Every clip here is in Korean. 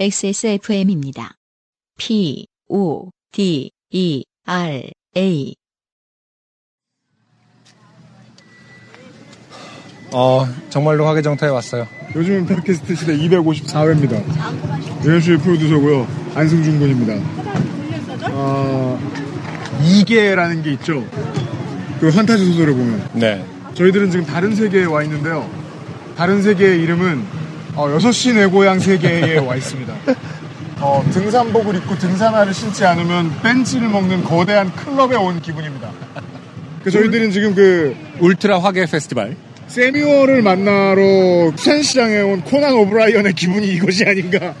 XSFM입니다. P, O, D, E, R, A. 어, 정말로 화개정타에 왔어요. 요즘은 팟캐스트 시대 254회입니다. 유현수의 프로듀서고요. 안승준 군입니다. 어, 이계라는 게 있죠. 그 환타지 소설을 보면. 네. 저희들은 지금 다른 세계에 와 있는데요. 다른 세계의 이름은 어, 6시 내 고향 세계에 와 있습니다. 어, 등산복을 입고 등산화를 신지 않으면 벤치를 먹는 거대한 클럽에 온 기분입니다. 그 저희들은 지금 그 울트라 화개 페스티벌. 세미얼을 만나러 수산시장에 온 코난 오브라이언의 기분이 이것이 아닌가.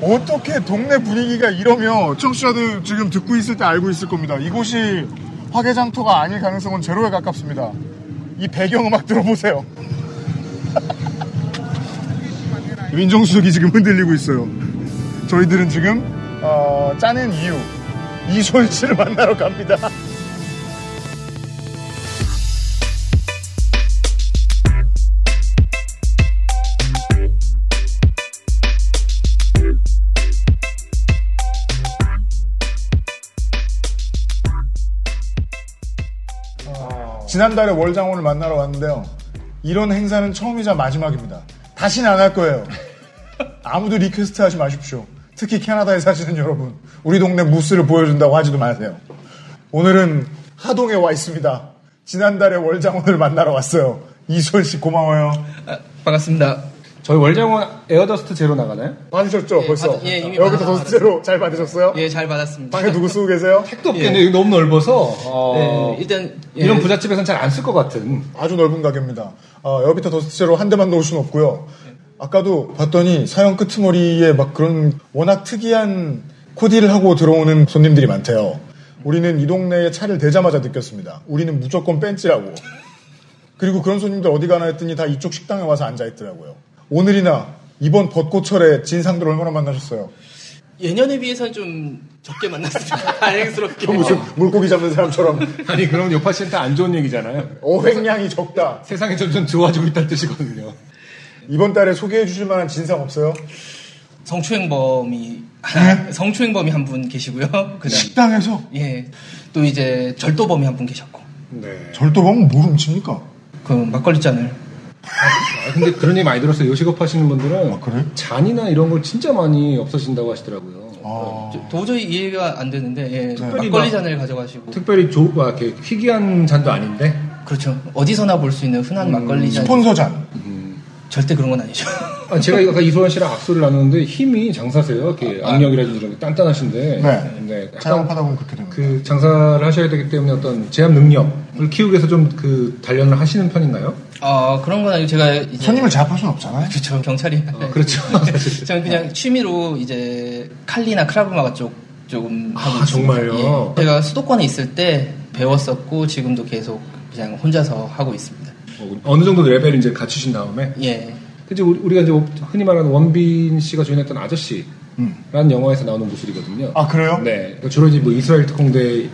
어떻게 동네 분위기가 이러며 청취자들 지금 듣고 있을 때 알고 있을 겁니다. 이곳이 화개장터가 아닐 가능성은 제로에 가깝습니다. 이 배경음악 들어보세요. 민정수석이 지금 흔들리고 있어요. 저희들은 지금 어, 짜낸 이유 이소연 씨를 만나러 갑니다. 지난달에 월장원을 만나러 왔는데요. 이런 행사는 처음이자 마지막입니다. 다시는 안 할 거예요. 아무도 request 하지 마십시오. 특히 캐나다에 사시는 여러분. 우리 동네 moose를 보여준다고 하지도 마세요. 오늘은 하동에 와 있습니다. 지난달에 월장원을 만나러 왔어요. 이소연 씨 고마워요. 아, 반갑습니다. 저희 월장원 Air Dust Zero 나가나요? 받으셨죠, 예, 벌써? 받- 예, 이미 여기서 받아- 더스트로 잘 받으셨어요? 예, 잘 받았습니다. 방에 누구 쓰고 계세요? 택도 없겠네. 여기 너무 넓어서. 어, 네, 일단 예, 이런 부잣집에서는 잘 안 쓸 것 같은. 아주 넓은 가게입니다. 어, 여기부터 더스트 제로 한 대만 놓을 수는 없고요. 아까도 봤더니 사연 끄트머리에 막 그런 워낙 특이한 코디를 하고 들어오는 손님들이 많대요. 우리는 이 동네에 차를 대자마자 느꼈습니다. 우리는 무조건 벤치라고. 그리고 그런 손님들 어디 가나 했더니 다 이쪽 식당에 와서 앉아있더라고요. 오늘이나 이번 벚꽃철에 진상들 얼마나 만나셨어요? 예년에 비해서는 좀 적게 만났습니다. 다행스럽게. 무슨 물고기 잡는 사람처럼 아니, 그럼 요파 씨한테 안 좋은 얘기잖아요. 어획량이 적다. 세상이 점점 좋아지고 있다는 뜻이거든요. 이번 달에 소개해 주실 만한 진상 없어요? 성추행범이 하나, 성추행범이 한 분 계시고요. 그다음 식당에서 예, 또 이제 절도범이 한 분 계셨고, 네. 절도범은 뭘 훔칩니까? 그 막걸리 잔을 아, 근데 그런 얘기 많이 들었어요. 요식업 하시는 분들은. 아, 그래? 잔이나 이런 걸 진짜 많이 없어진다고 하시더라고요. 아. 저- 도저히 이해가 안 되는데 예, 특별히 막걸리 막- 잔을 가져가시고 특별히 조, 막 이렇게 희귀한 잔도 아닌데. 그렇죠. 어디서나 볼 수 있는 흔한 막걸리 잔 스폰서 잔. 절대 그런 건 아니죠. 아, 제가 아까 이소연 씨랑 악수를 나누는데 힘이 장사세요. 이렇게 악력이라든지 이런 게 단단하신데. 네. 네. 약간 자영업하다 보면 그렇게 됩니다. 그 장사를 하셔야 되기 때문에 어떤 제압 능력을 키우기 위해서 좀 그 단련을 하시는 편인가요? 어, 그런 건 아니고 제가 손님을 제압할 수는 없잖아요. 그렇죠 경찰이 어, 그렇죠. 저는 그냥 취미로 이제 칼리나 크라브마가 쪽 조금 하고 아. 정말요? 예. 제가 수도권에 있을 때 배웠었고 지금도 계속 그냥 혼자서 하고 있습니다. 어, 어느 정도 레벨을 이제 갖추신 다음에. 예. 이제 우리- 우리가 이제 흔히 말하는 원빈 씨가 주연했던 아저씨라는 음. 영화에서 나오는 모습이거든요. 아 그래요? 네. 주로 이제 뭐 이스라엘 특공대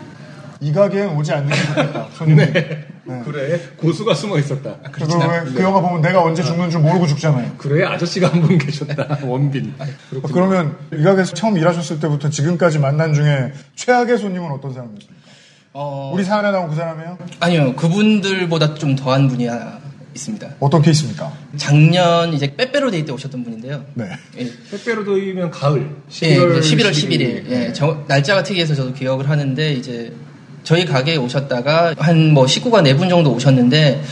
이 가게엔 오지 않는 게 좋겠다. 손님. 네. 그래 고수가 숨어 있었다. 그리고 왜 그 영화 보면 내가 언제 죽는 줄 모르고 죽잖아요. 그래 아저씨가 한 분 계셨다. 원빈. 어, 그러면 이 가게에서 처음 일하셨을 때부터 지금까지 만난 중에 최악의 손님은 어떤 사람이었습니까? 어, 우리 사연에 나온 그 사람이에요? 아니요 그분들보다 좀 더한 분이 하나 있습니다. 어떤 케이스입니까? 작년 이제 빼빼로 데이 때 오셨던 분인데요. 네. 예. 빼빼로 데이면 가을. 예, 11월, 이제 11월 11일. 네. 예, 저- 날짜가 특이해서 저도 기억을 하는데 이제 저희 가게에 오셨다가 한 뭐 식구가 네 분 정도 오셨는데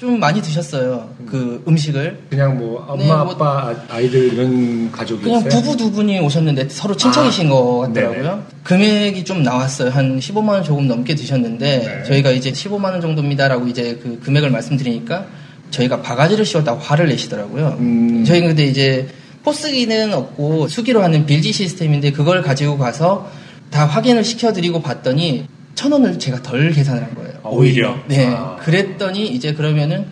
좀 많이 드셨어요. 그 음식을. 그냥 뭐 엄마 네, 뭐- 아빠 아이들 이런 가족이었어요. 그냥 부부 두 분이 오셨는데 서로 친척이신 아, 것 같더라고요. 네네. 금액이 좀 나왔어요. 한 15만 원 조금 넘게 드셨는데 네. 저희가 이제 15만 원 정도입니다라고 이제 그 금액을 말씀드리니까 저희가 바가지를 씌웠다고 화를 내시더라고요. 음. 저희 근데 이제 포스기는 없고 수기로 하는 빌지 시스템인데 그걸 가지고 가서 다 확인을 시켜드리고 봤더니 천 원을 제가 덜 계산을 한 거예요. 아, 오히려? 네. 아. 그랬더니 이제 그러면은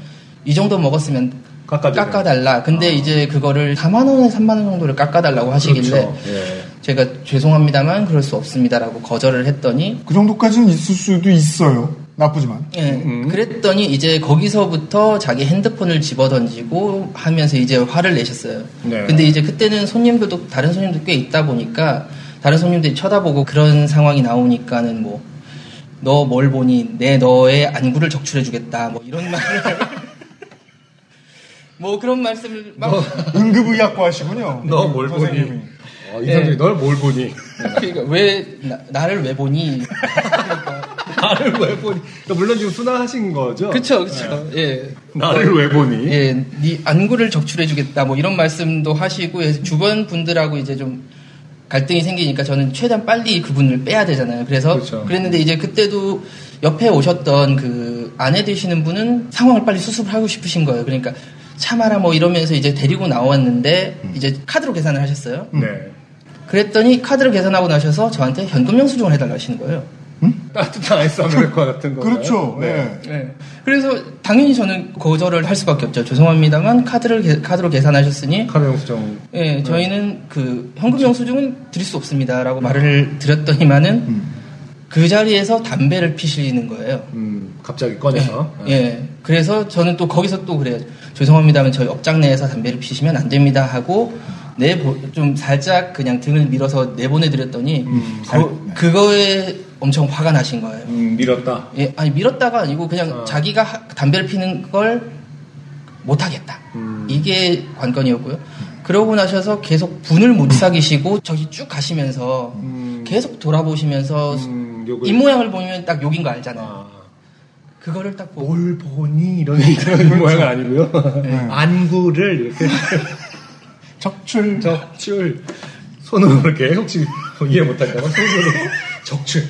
이 정도 먹었으면 깎아주세요. 깎아달라. 근데 이제 그거를 4만 원에 3만 원 정도를 깎아달라고 하시길래 그렇죠. 예. 제가 죄송합니다만 그럴 수 없습니다라고 거절을 했더니 그 정도까지는 있을 수도 있어요. 나쁘지만. 예. 음. 그랬더니 이제 거기서부터 자기 핸드폰을 집어 던지고 하면서 이제 화를 내셨어요. 네. 근데 이제 그때는 손님들도 다른 손님도 꽤 있다 보니까 다른 손님들이 쳐다보고 그런 상황이 나오니까는 뭐 너 뭘 보니 내 너의 안구를 적출해 주겠다 뭐 이런 말을 뭐 그런 말씀을 막 응급의학과 하시군요. 너 뭘 보니? 선생님이. 어, 이상적이 널뭘 보니? 그러니까 왜 나, 를왜 보니 나를 왜 보니? 그러니까 물론 지금 순화하신 거죠? 그쵸 그쵸 예 나를 왜 보니? 예, 네 안구를 적출해주겠다 뭐 이런 말씀도 하시고 해서 주변 분들하고 이제 좀 갈등이 생기니까 저는 최대한 빨리 그분을 빼야 되잖아요. 그래서 그렇죠. 그랬는데 이제 그때도 옆에 오셨던 그 아내 되시는 분은 상황을 빨리 수습을 하고 싶으신 거예요. 그러니까 참아라 뭐 이러면서 이제 데리고 나왔는데 이제 카드로 계산을 하셨어요. 네. 그랬더니 카드로 계산하고 나셔서 저한테 현금 영수증을 해달라 하시는 거예요. 따뜻한 아이스 아메리카 같은 거. 그렇죠. 네. 네. 그래서 당연히 저는 거절을 할 수밖에 없죠. 죄송합니다만 카드를 계- 카드로 계산하셨으니 카드 영수증. 예, 저희는 그 현금 영수증은 드릴 수 없습니다라고 말을 드렸더니만은 음. 그 자리에서 담배를 피시는 거예요. 음, 갑자기 꺼내서. 예. 그래서 저는 또 거기서 또 그래요. 죄송합니다만 저희 업장 내에서 담배를 피시면 안 됩니다 하고 내보 좀 살짝 그냥 등을 밀어서 내보내 드렸더니 음, 그, 그거에 엄청 화가 나신 거예요. 음, 밀었다. 예, 아니 밀었다가 아니고 그냥 어. 자기가 하- 담배를 피는 걸 못하겠다. 음. 이게 관건이었고요. 그러고 나셔서 계속 분을 못 사귀시고 저기 쭉 가시면서 음. 계속 돌아보시면서 음, 입 모양을 보면 딱 욕인 거 알잖아요. 아, 그거를 딱 보고 뭘 보니? 이런, 이런 모양은 아니고요. 네. 안구를 이렇게 적출. 적출. 손으로 이렇게 혹시 이해 못할까봐 손으로 적출.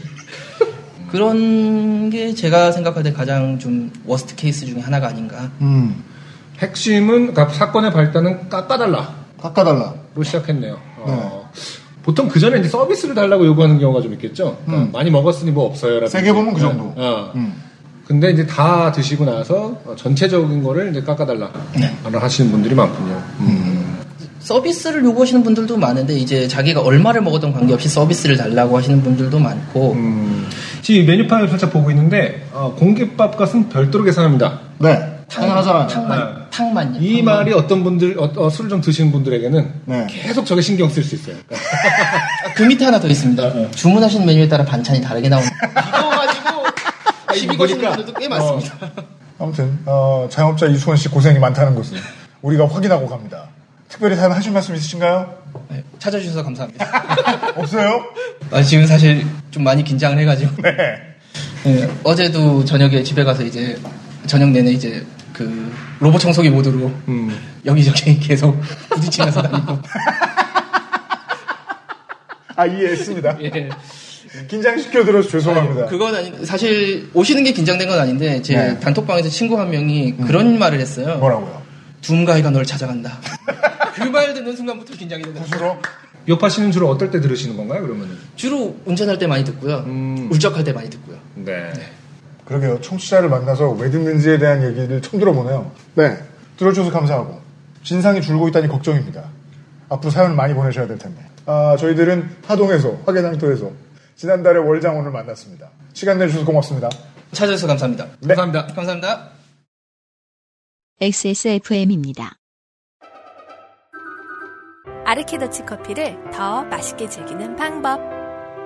그런 게 제가 생각할 때 가장 좀 worst case 중에 하나가 아닌가. 음. 핵심은 그러니까 사건의 발단은 깎아달라로 깎아달라. 시작했네요. 어, 보통 그 전에 이제 서비스를 달라고 요구하는 경우가 좀 있겠죠. 그러니까 음. 많이 먹었으니 뭐 없어요. 세게 보면 그 정도. 어. 음. 근데 이제 다 드시고 나서 어, 전체적인 거를 이제 깎아달라. 네. 를 하시는 분들이 많군요. 서비스를 요구하시는 분들도 많은데 이제 자기가 얼마를 먹었던 관계없이 서비스를 달라고 하시는 분들도 많고 음. 지금 메뉴판을 살짝 보고 있는데 어, 공깃밥 값은 별도로 계산합니다. 네. 당연하잖아요. 탕만 네. 탕만요. 이 탕만. 말이 어떤 분들 어, 어, 술을 좀 드시는 분들에게는 네. 계속 저게 신경 쓸 수 있어요. 아, 그 밑에 하나 더 있습니다. 어. 주문하신 메뉴에 따라 반찬이 다르게 나오는 이거 가지고 시비 거시는. 분들도 꽤 많습니다. 아무튼 어, 자영업자 이수원 씨 고생이 많다는 것을 우리가 확인하고 갑니다. 특별히 다른 하실 말씀 있으신가요? 네, 찾아주셔서 감사합니다. 없어요? 아, 지금 사실 좀 많이 긴장을 해가지고 네. 네, 어제도 저녁에 집에 가서 이제 저녁 내내 이제 그 로봇 청소기 모드로 음. 여기저기 계속 부딪히면서 다니고 아 이해했습니다. 예. 긴장시켜 들어서 죄송합니다. 그건 아니 사실 오시는 게 긴장된 건 아닌데 제 네. 단톡방에서 친구 한 명이 그런 말을 했어요. 뭐라고요? 둠가이가 널 찾아간다. 그 말 듣는 순간부터 긴장이 되더라고요. 주로 요파 씨는 주로 어떨 때 들으시는 건가요, 그러면은? 주로 운전할 때 많이 듣고요. 음. 울적할 때 많이 듣고요. 네. 그러게요. 청취자를 만나서 왜 듣는지에 대한 얘기를 처음 들어보네요. 네. 들어줘서 감사하고 진상이 줄고 있다니 걱정입니다. 앞으로 사연을 많이 보내셔야 될 텐데. 아, 저희들은 하동에서 화개장터에서 지난달에 월장원을 만났습니다. 시간 내주셔서 고맙습니다. 찾아주셔서 감사합니다. 네. 감사합니다. 감사합니다. XSFM입니다. 아르케더치 커피를 더 맛있게 즐기는 방법.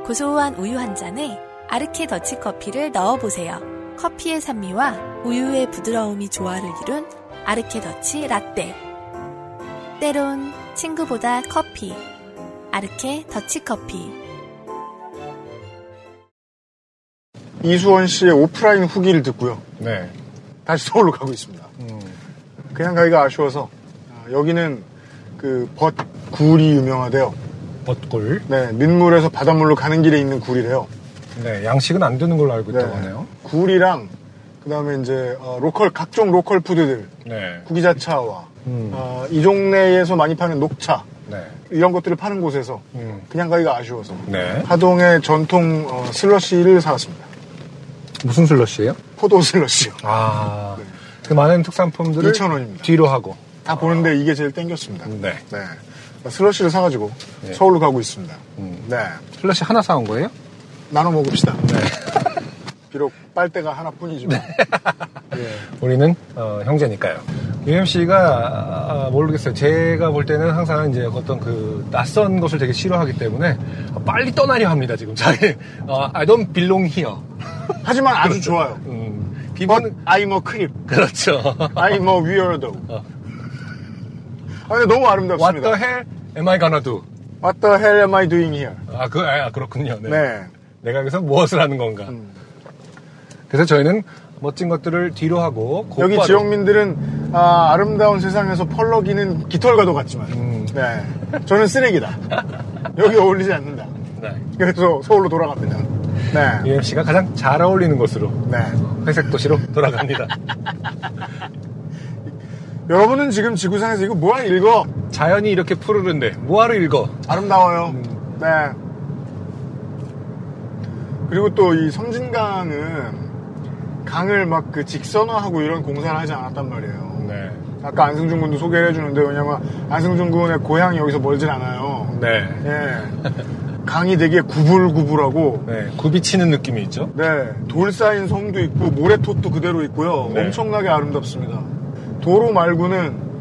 고소한 우유 한 잔에 아르케더치 커피를 넣어보세요. 커피의 산미와 우유의 부드러움이 조화를 이룬 아르케더치 라떼. 때론 친구보다 커피. 아르케 더치 커피. 이수원 씨의 오프라인 후기를 듣고요. 네. 다시 서울로 가고 있습니다. 그냥 가기가 아쉬워서 아, 여기는 그 벚굴이 유명하대요. 벚골. 네, 민물에서 바닷물로 가는 길에 있는 굴이래요. 네, 양식은 안 되는 걸로 알고 있다고 하네요. 굴이랑 그다음에 이제 어, local 각종 local food들 네. 구기자차와 음. 어, 이 동네에서 많이 파는 녹차 네. 이런 것들을 파는 곳에서 음. 그냥 가기가 아쉬워서 네. 하동의 전통 어, 슬러시를 사왔습니다. 무슨 슬러시예요? 포도 슬러시요. 아. 그 많은 특산품들을 2,000원입니다. 뒤로 하고. 다 보는데 이게 제일 땡겼습니다. 네. 네. 슬러시를 사가지고 네. 서울로 가고 있습니다. 음. 네. 슬러시 하나 사온 거예요? 나눠 먹읍시다. 비록 빨대가 하나뿐이지만. 예. 우리는 어, 형제니까요. UMC가 모르겠어요. 제가 볼 때는 항상 이제 어떤 그 낯선 것을 되게 싫어하기 때문에 빨리 떠나려 합니다. 지금 자기 어, I don't belong here. 하지만 아주 좋아요. 음, I'm a creep. 그렇죠. I'm a weirdo. 어. 아, 근데 너무 What 아름답습니다. the hell am I gonna do? What the hell am I doing here? 아, 그, 아 그렇군요. 네. 네. 내가 여기서 무엇을 하는 건가. 음. 그래서 저희는 멋진 것들을 뒤로 하고 여기 지역민들은 아, 름다운 세상에서 펄럭이는 깃털과도 같지만 음. 네. 저는 쓰레기다. 여기 어울리지 않는다. 네. 그래서 서울로 돌아갑니다. 네. UMC가 가장 잘 어울리는 곳으로 네. 회색 도시로 돌아갑니다. 여러분은 지금 지구상에서 이거 뭐하 읽어? 자연이 이렇게 푸르른데 뭐하러 읽어? 아름다워요. 네. 그리고 또 이 섬진강은 강을 막 그 직선화하고 이런 공사를 하지 않았단 말이에요. 네. 아까 안승준 군도 소개를 해주는데 왜냐면 안승준 군의 고향이 여기서 멀진 않아요. 네. 예. 강이 되게 구불구불하고 네. 굽이 치는 느낌이 있죠? 네, 돌 쌓인 섬도 있고 모래톱도 그대로 있고요. 네. 엄청나게 아름답습니다. 도로 말고는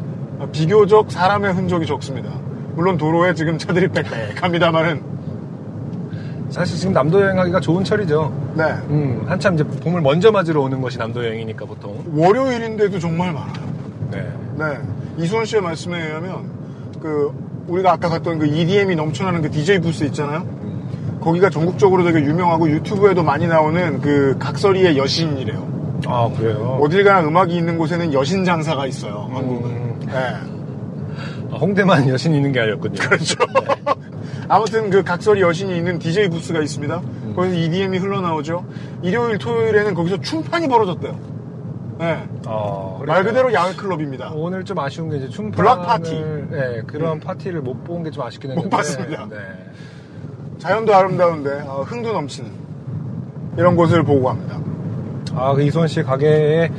비교적 사람의 흔적이 적습니다. 물론 도로에 지금 차들이 빽빽합니다만은 사실 지금 남도 여행하기가 좋은 철이죠. 네 음, 한참 이제 봄을 먼저 맞으러 오는 것이 남도 여행이니까 보통. 월요일인데도 정말 많아요. 네. 네 이수원 씨의 말씀에 의하면 그 우리가 아까 갔던 그 EDM이 넘쳐나는 그 DJ 부스 있잖아요. 거기가 전국적으로 되게 유명하고 유튜브에도 많이 나오는 그 각설이의 여신이래요. 아, 그래요? 어딜 가나 음악이 있는 곳에는 여신 장사가 있어요. 한국은. 음, 네. 아, 홍대만 여신이 있는 게 아니었군요. 그렇죠. 아무튼 그 각설이 여신이 있는 DJ 부스가 있습니다. 음. 거기서 EDM이 흘러나오죠. 일요일, 토요일에는 거기서 춤판이 벌어졌대요. 네. 어, 말. 그대로 야외 클럽입니다. 오늘 좀 아쉬운 게 이제 춤 블락 파티. 네, 그런 파티를 못 본 게 좀 아쉽긴 못 했는데. 봤습니다. 네. 자연도 아름다운데 어, 흥도 넘치는 이런 곳을 보고 갑니다. 아, 그 이수원 씨 가게에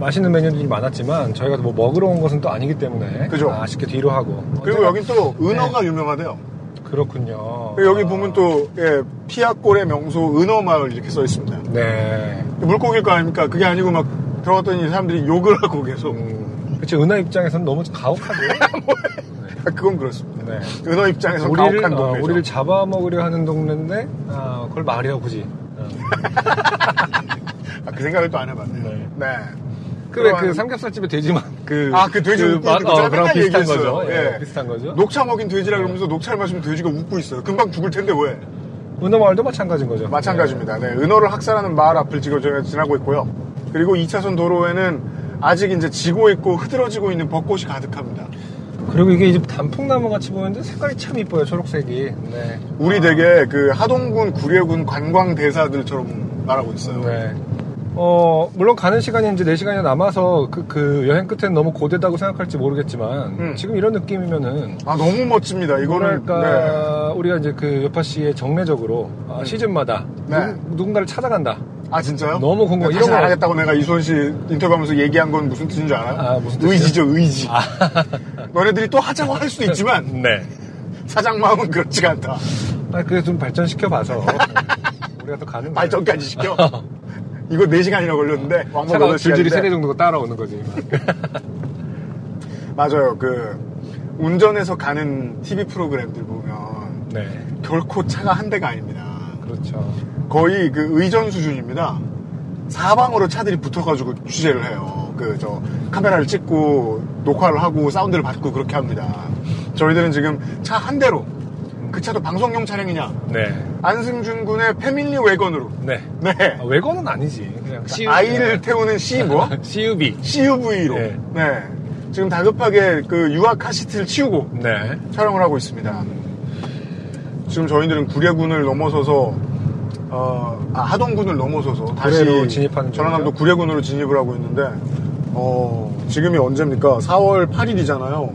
맛있는 메뉴들이 많았지만 저희가 뭐 먹으러 온 것은 또 아니기 때문에 그죠. 아, 쉽게 뒤로 하고. 그리고 여긴 또 은어가 유명하대요. 그렇군요. 그리고 여기 아, 보면 또 예, 피아골의 명소 은어마을 이렇게 써 있습니다. 네. 물고기일 거 아닙니까? 그게 아니고 막 들어갔더니 사람들이 욕을 하고 계속. 음, 그치 은하 입장에서는 너무 가혹하죠. 아, 그건 그렇습니다. 네. 은어 입장에서 우리를 가혹한 어, 동네죠. 우리를 잡아먹으려 하는 동네인데 아, 그걸 말이야 굳이. 어. 아, 그 생각을 또 안 해봤네요. 네. 네. 그왜 그 삼겹살집에 돼지만 그 아, 그 돼지 웃고 있는 거 제가 그랑 비슷한 얘기했어요. 거죠. 예. 예, 비슷한 거죠. 녹차 먹인 돼지라 그러면서 녹차를 마시면 돼지가 웃고 있어요. 금방 죽을 텐데 왜? 은하 마을도 마찬가지인 거죠. 마찬가지입니다. 네, 은어를 학살하는 마을 앞을 지금 저희가 지나고 있고요. 그리고 2차선 도로에는 아직 이제 지고 있고 흐드러지고 있는 벚꽃이 가득합니다. 네. 그리고 이게 이제 단풍나무 같이 보이는데 색깔이 참 이뻐요. 초록색이. 네. 우리 되게 그 하동군, 구례군 관광 대사들처럼 말하고 있어요. 네. 어, 물론 가는 시간이 이제 4 시간이 남아서 그, 그 여행 끝에는 너무 고되다고 생각할지 모르겠지만 음. 지금 이런 느낌이면은 아 너무 멋집니다. 이거는 뭐랄까 네. 우리가 이제 그 여파 씨의 정례적으로 아, 시즌마다 네. 누, 군가를 찾아간다. 아 진짜요? 너무 궁금해. 이런 안 거- 하겠다고 내가 이수원 씨 인터뷰하면서 얘기한 건 무슨 뜻인 줄 알아요? 아, 무슨 뜻이요? 의지죠, 의지. 너네들이 또 하자고 할 수도 있지만 네. 사장 마음은 그렇지가 않다. 아, 그래 좀 발전시켜 봐서 우리가 또 가는. 발전까지 시켜. 이거 4시간이나 걸렸는데 왕복 차가 8시간인데. 줄줄이 세대 정도가 따라오는 거지. 맞아요. 그 운전해서 가는 TV 프로그램들 보면 네. 결코 차가 한 대가 아닙니다. 그렇죠. 거의 그 의전 수준입니다. 사방으로 차들이 붙어가지고 취재를 해요. 그 저 카메라를 찍고 녹화를 하고 사운드를 받고 그렇게 합니다. 저희들은 지금 차 한 대로 그 차도 방송용 차량이냐 네. 안승준 군의 패밀리 웨건으로 네. 네 아, 외건은 아니지. 그냥 CUV. 아이를 태우는 C 뭐 CUV. CUV로 네. 네 지금 다급하게 그 유아 카시트를 치우고 네. 촬영을 하고 있습니다. 지금 저희들은 구례군을 넘어서서 어, 아, 하동군을 넘어서서 다시 진입하는 전라남도? 구례군으로 진입을 하고 있는데 어, 지금이 언제입니까? 4월 8일이잖아요.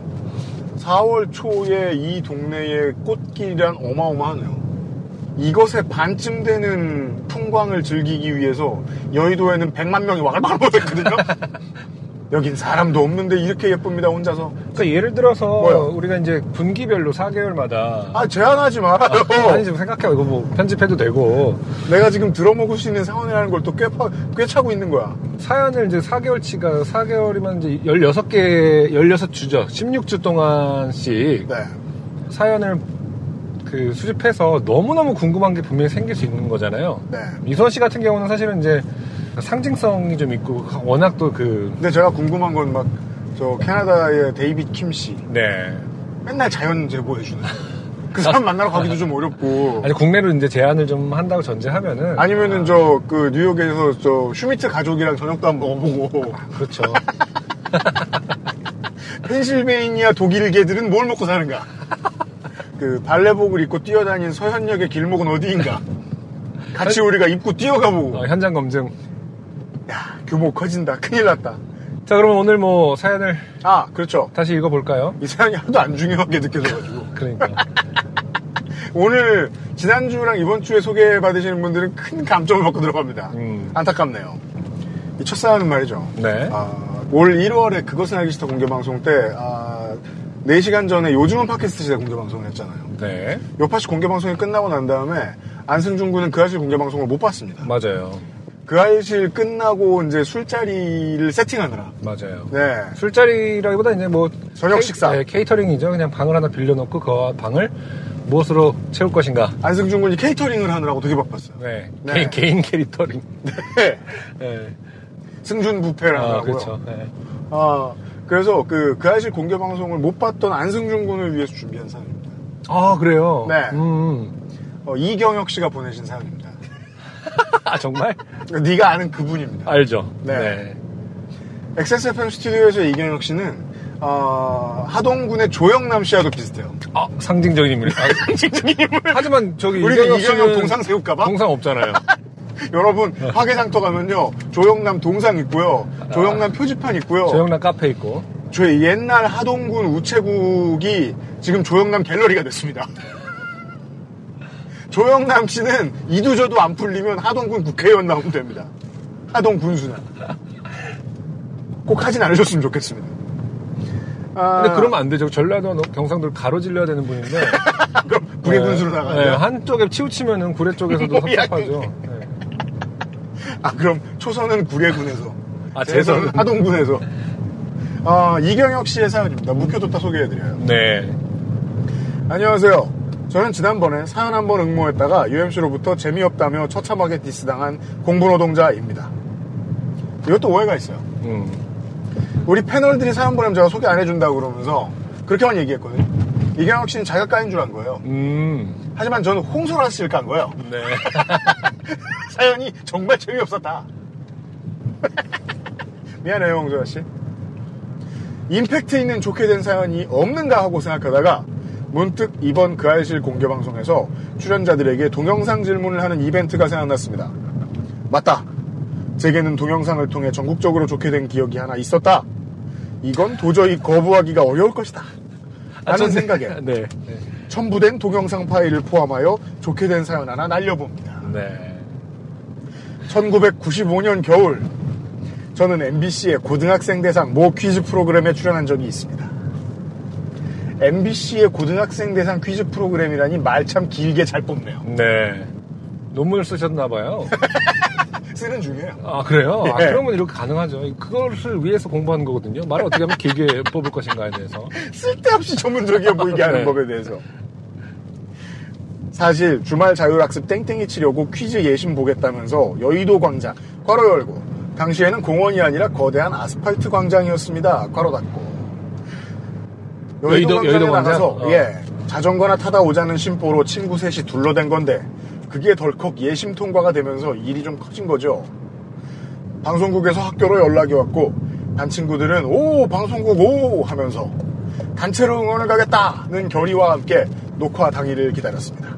4월 초에 이 동네의 꽃길이란 어마어마하네요. 이것에 반쯤 되는 풍광을 즐기기 위해서 여의도에는 100만 명이 와글와글 모였거든요. 여긴 사람도 없는데 이렇게 예쁩니다 혼자서. 그러니까 예를 들어서 뭐요? 우리가 이제 분기별로 4개월마다 아 제한하지 말아요. 아니 좀 생각해 이거 뭐 편집해도 되고 내가 지금 들어먹을 수 있는 상황이라는 걸 또 꽤, 꽤 차고 있는 거야. 사연을 이제 4개월치가 4개월이면 이제 16개 16주죠 16주 동안씩 네. 사연을 그 수집해서 너무너무 궁금한 게 분명히 생길 수 있는 거잖아요. 네. 이선 씨 같은 경우는 사실은 이제 상징성이 좀 있고 워낙 또 그 근데 제가 궁금한 건 막 저 캐나다의 데이빗 킴 씨. 네. 맨날 자연 제보해주는. 그 사람 만나러 가기도 좀 어렵고. 아니 국내로 이제 제안을 좀 한다고 전제하면은 아니면은 저그 뉴욕에서 저 슈미트 가족이랑 저녁도 안 먹어보고 그렇죠. 펜실베이니아 독일계들은 뭘 먹고 사는가? 그 발레복을 입고 뛰어다닌 서현역의 길목은 어디인가? 같이 우리가 입고 뛰어가보고 어, 현장 검증. 야 규모 커진다 큰일 났다 자 그러면 오늘 뭐 사연을 아 그렇죠 다시 읽어볼까요? 이 사연이 하도 안 중요하게 느껴져가지고 그러니까. 오늘 지난주랑 이번주에 소개받으시는 분들은 큰 감점을 받고 들어갑니다 음. 안타깝네요 이 첫 사연은 말이죠 네. 아, 올 1월에 그것은 알기 싫다 공개방송 때 아, 4시간 전에 요즘은 팟캐스트 시대 공개방송을 했잖아요 네. 요파시 공개방송이 끝나고 난 다음에 안승준 군은 그 아실 공개방송을 못 봤습니다 맞아요. 그 아실 끝나고 이제 술자리를 세팅하느라 맞아요. 네 술자리라기보다 이제 뭐 저녁 케이- 식사. 네, 케이터링이죠. 그냥 방을 하나 빌려놓고 그 방을 무엇으로 채울 것인가. 안승준 군이 케이터링을 하느라고 되게 바빴어요 네. 네. 개, 개인 캐릭터링. 네. 네. 승준 부페를 아, 그렇죠. 네. 아, 그래서 그, 그 아실 공개 방송을 못 봤던 안승준 군을 위해서 준비한 사연입니다. 아 그래요. 네. 음. 어, 이경혁 씨가 보내신 사연입니다. 아 정말 네가 아는 그분입니다. 알죠. 네. XSFM 스튜디오에서 이경혁 씨는 어, 하동군의 조영남 씨와도 비슷해요. 아, 상징적인 인물. 아, 상징적인 인물. 하지만 저기 우리는 이경혁 동상 세울까봐? 동상 없잖아요. 여러분 화개장터 가면요 조영남 동상 있고요, 조영남 표지판 있고요. 조영남 카페 있고. 저희 옛날 하동군 우체국이 지금 조영남 갤러리가 됐습니다. 조영남 씨는 이두저도 안 풀리면 하동군 국회의원 나오면 됩니다. 하동 군수나. 꼭 하진 않으셨으면 좋겠습니다. 아, 근데 그러면 안 되죠. 전라도 경상도를 가로질러야 되는 분인데. 그럼 구례 군수로 네, 나가요. 한쪽에 치우치면은 구례 쪽에서도 섭섭하죠. 네. 아 그럼 초선은 구례군에서, 아, 재선은 재선은. 하동군에서. 아, 이경혁 씨의 사연입니다. 묵혀뒀다 소개해드려요. 네. 안녕하세요. 저는 지난번에 사연 한번 응모했다가 UMC로부터 재미없다며 처참하게 디스당한 공부노동자입니다. 이것도 오해가 있어요. 음. 우리 패널들이 사연 보내면 제가 소개 안 해준다고 그러면서 그렇게만 얘기했거든요. 이경혁 씨는 자기가 까인 줄 안 거예요. 음. 하지만 저는 홍소라 씨를 깐 거예요. 네. 사연이 정말 재미없었다. 미안해요, 홍소라 씨. 임팩트 있는 좋게 된 사연이 없는가 하고 생각하다가 문득 이번 그 알실 공개 방송에서 출연자들에게 동영상 질문을 하는 이벤트가 생각났습니다. 맞다. 제게는 동영상을 통해 전국적으로 좋게 된 기억이 하나 있었다. 이건 도저히 거부하기가 어려울 것이다. 라는 저는- 생각에 네. 네. 첨부된 동영상 파일을 포함하여 좋게 된 사연 하나 날려봅니다. 네. 1995년 겨울 저는 MBC의 고등학생 대상 모 퀴즈 프로그램에 출연한 적이 있습니다. MBC의 고등학생 대상 퀴즈 프로그램이라니 말 참 길게 잘 뽑네요. 네. 논문을 쓰셨나봐요. 쓰는 중이에요. 아, 그래요? 아, 예. 그러면 이렇게 가능하죠. 그것을 위해서 공부하는 거거든요. 말을 어떻게 하면 길게 뽑을 것인가에 대해서. 쓸데없이 전문적이어 보이게 하는 네. 법에 대해서. 사실 주말 자율학습 땡땡이 치려고 퀴즈 예심 보겠다면서 여의도 광장 괄호 열고 당시에는 공원이 아니라 거대한 아스팔트 광장이었습니다. 괄호 닫고 여의도, 여의도- 광장? 어. 예 자전거나 타다 오자는 심보로 친구 셋이 둘러댄 건데 그게 덜컥 예심 통과가 되면서 일이 좀 커진 거죠. 방송국에서 학교로 연락이 왔고 반 친구들은 오 방송국 오 하면서 단체로 응원을 가겠다는 결의와 함께 녹화 당일을 기다렸습니다.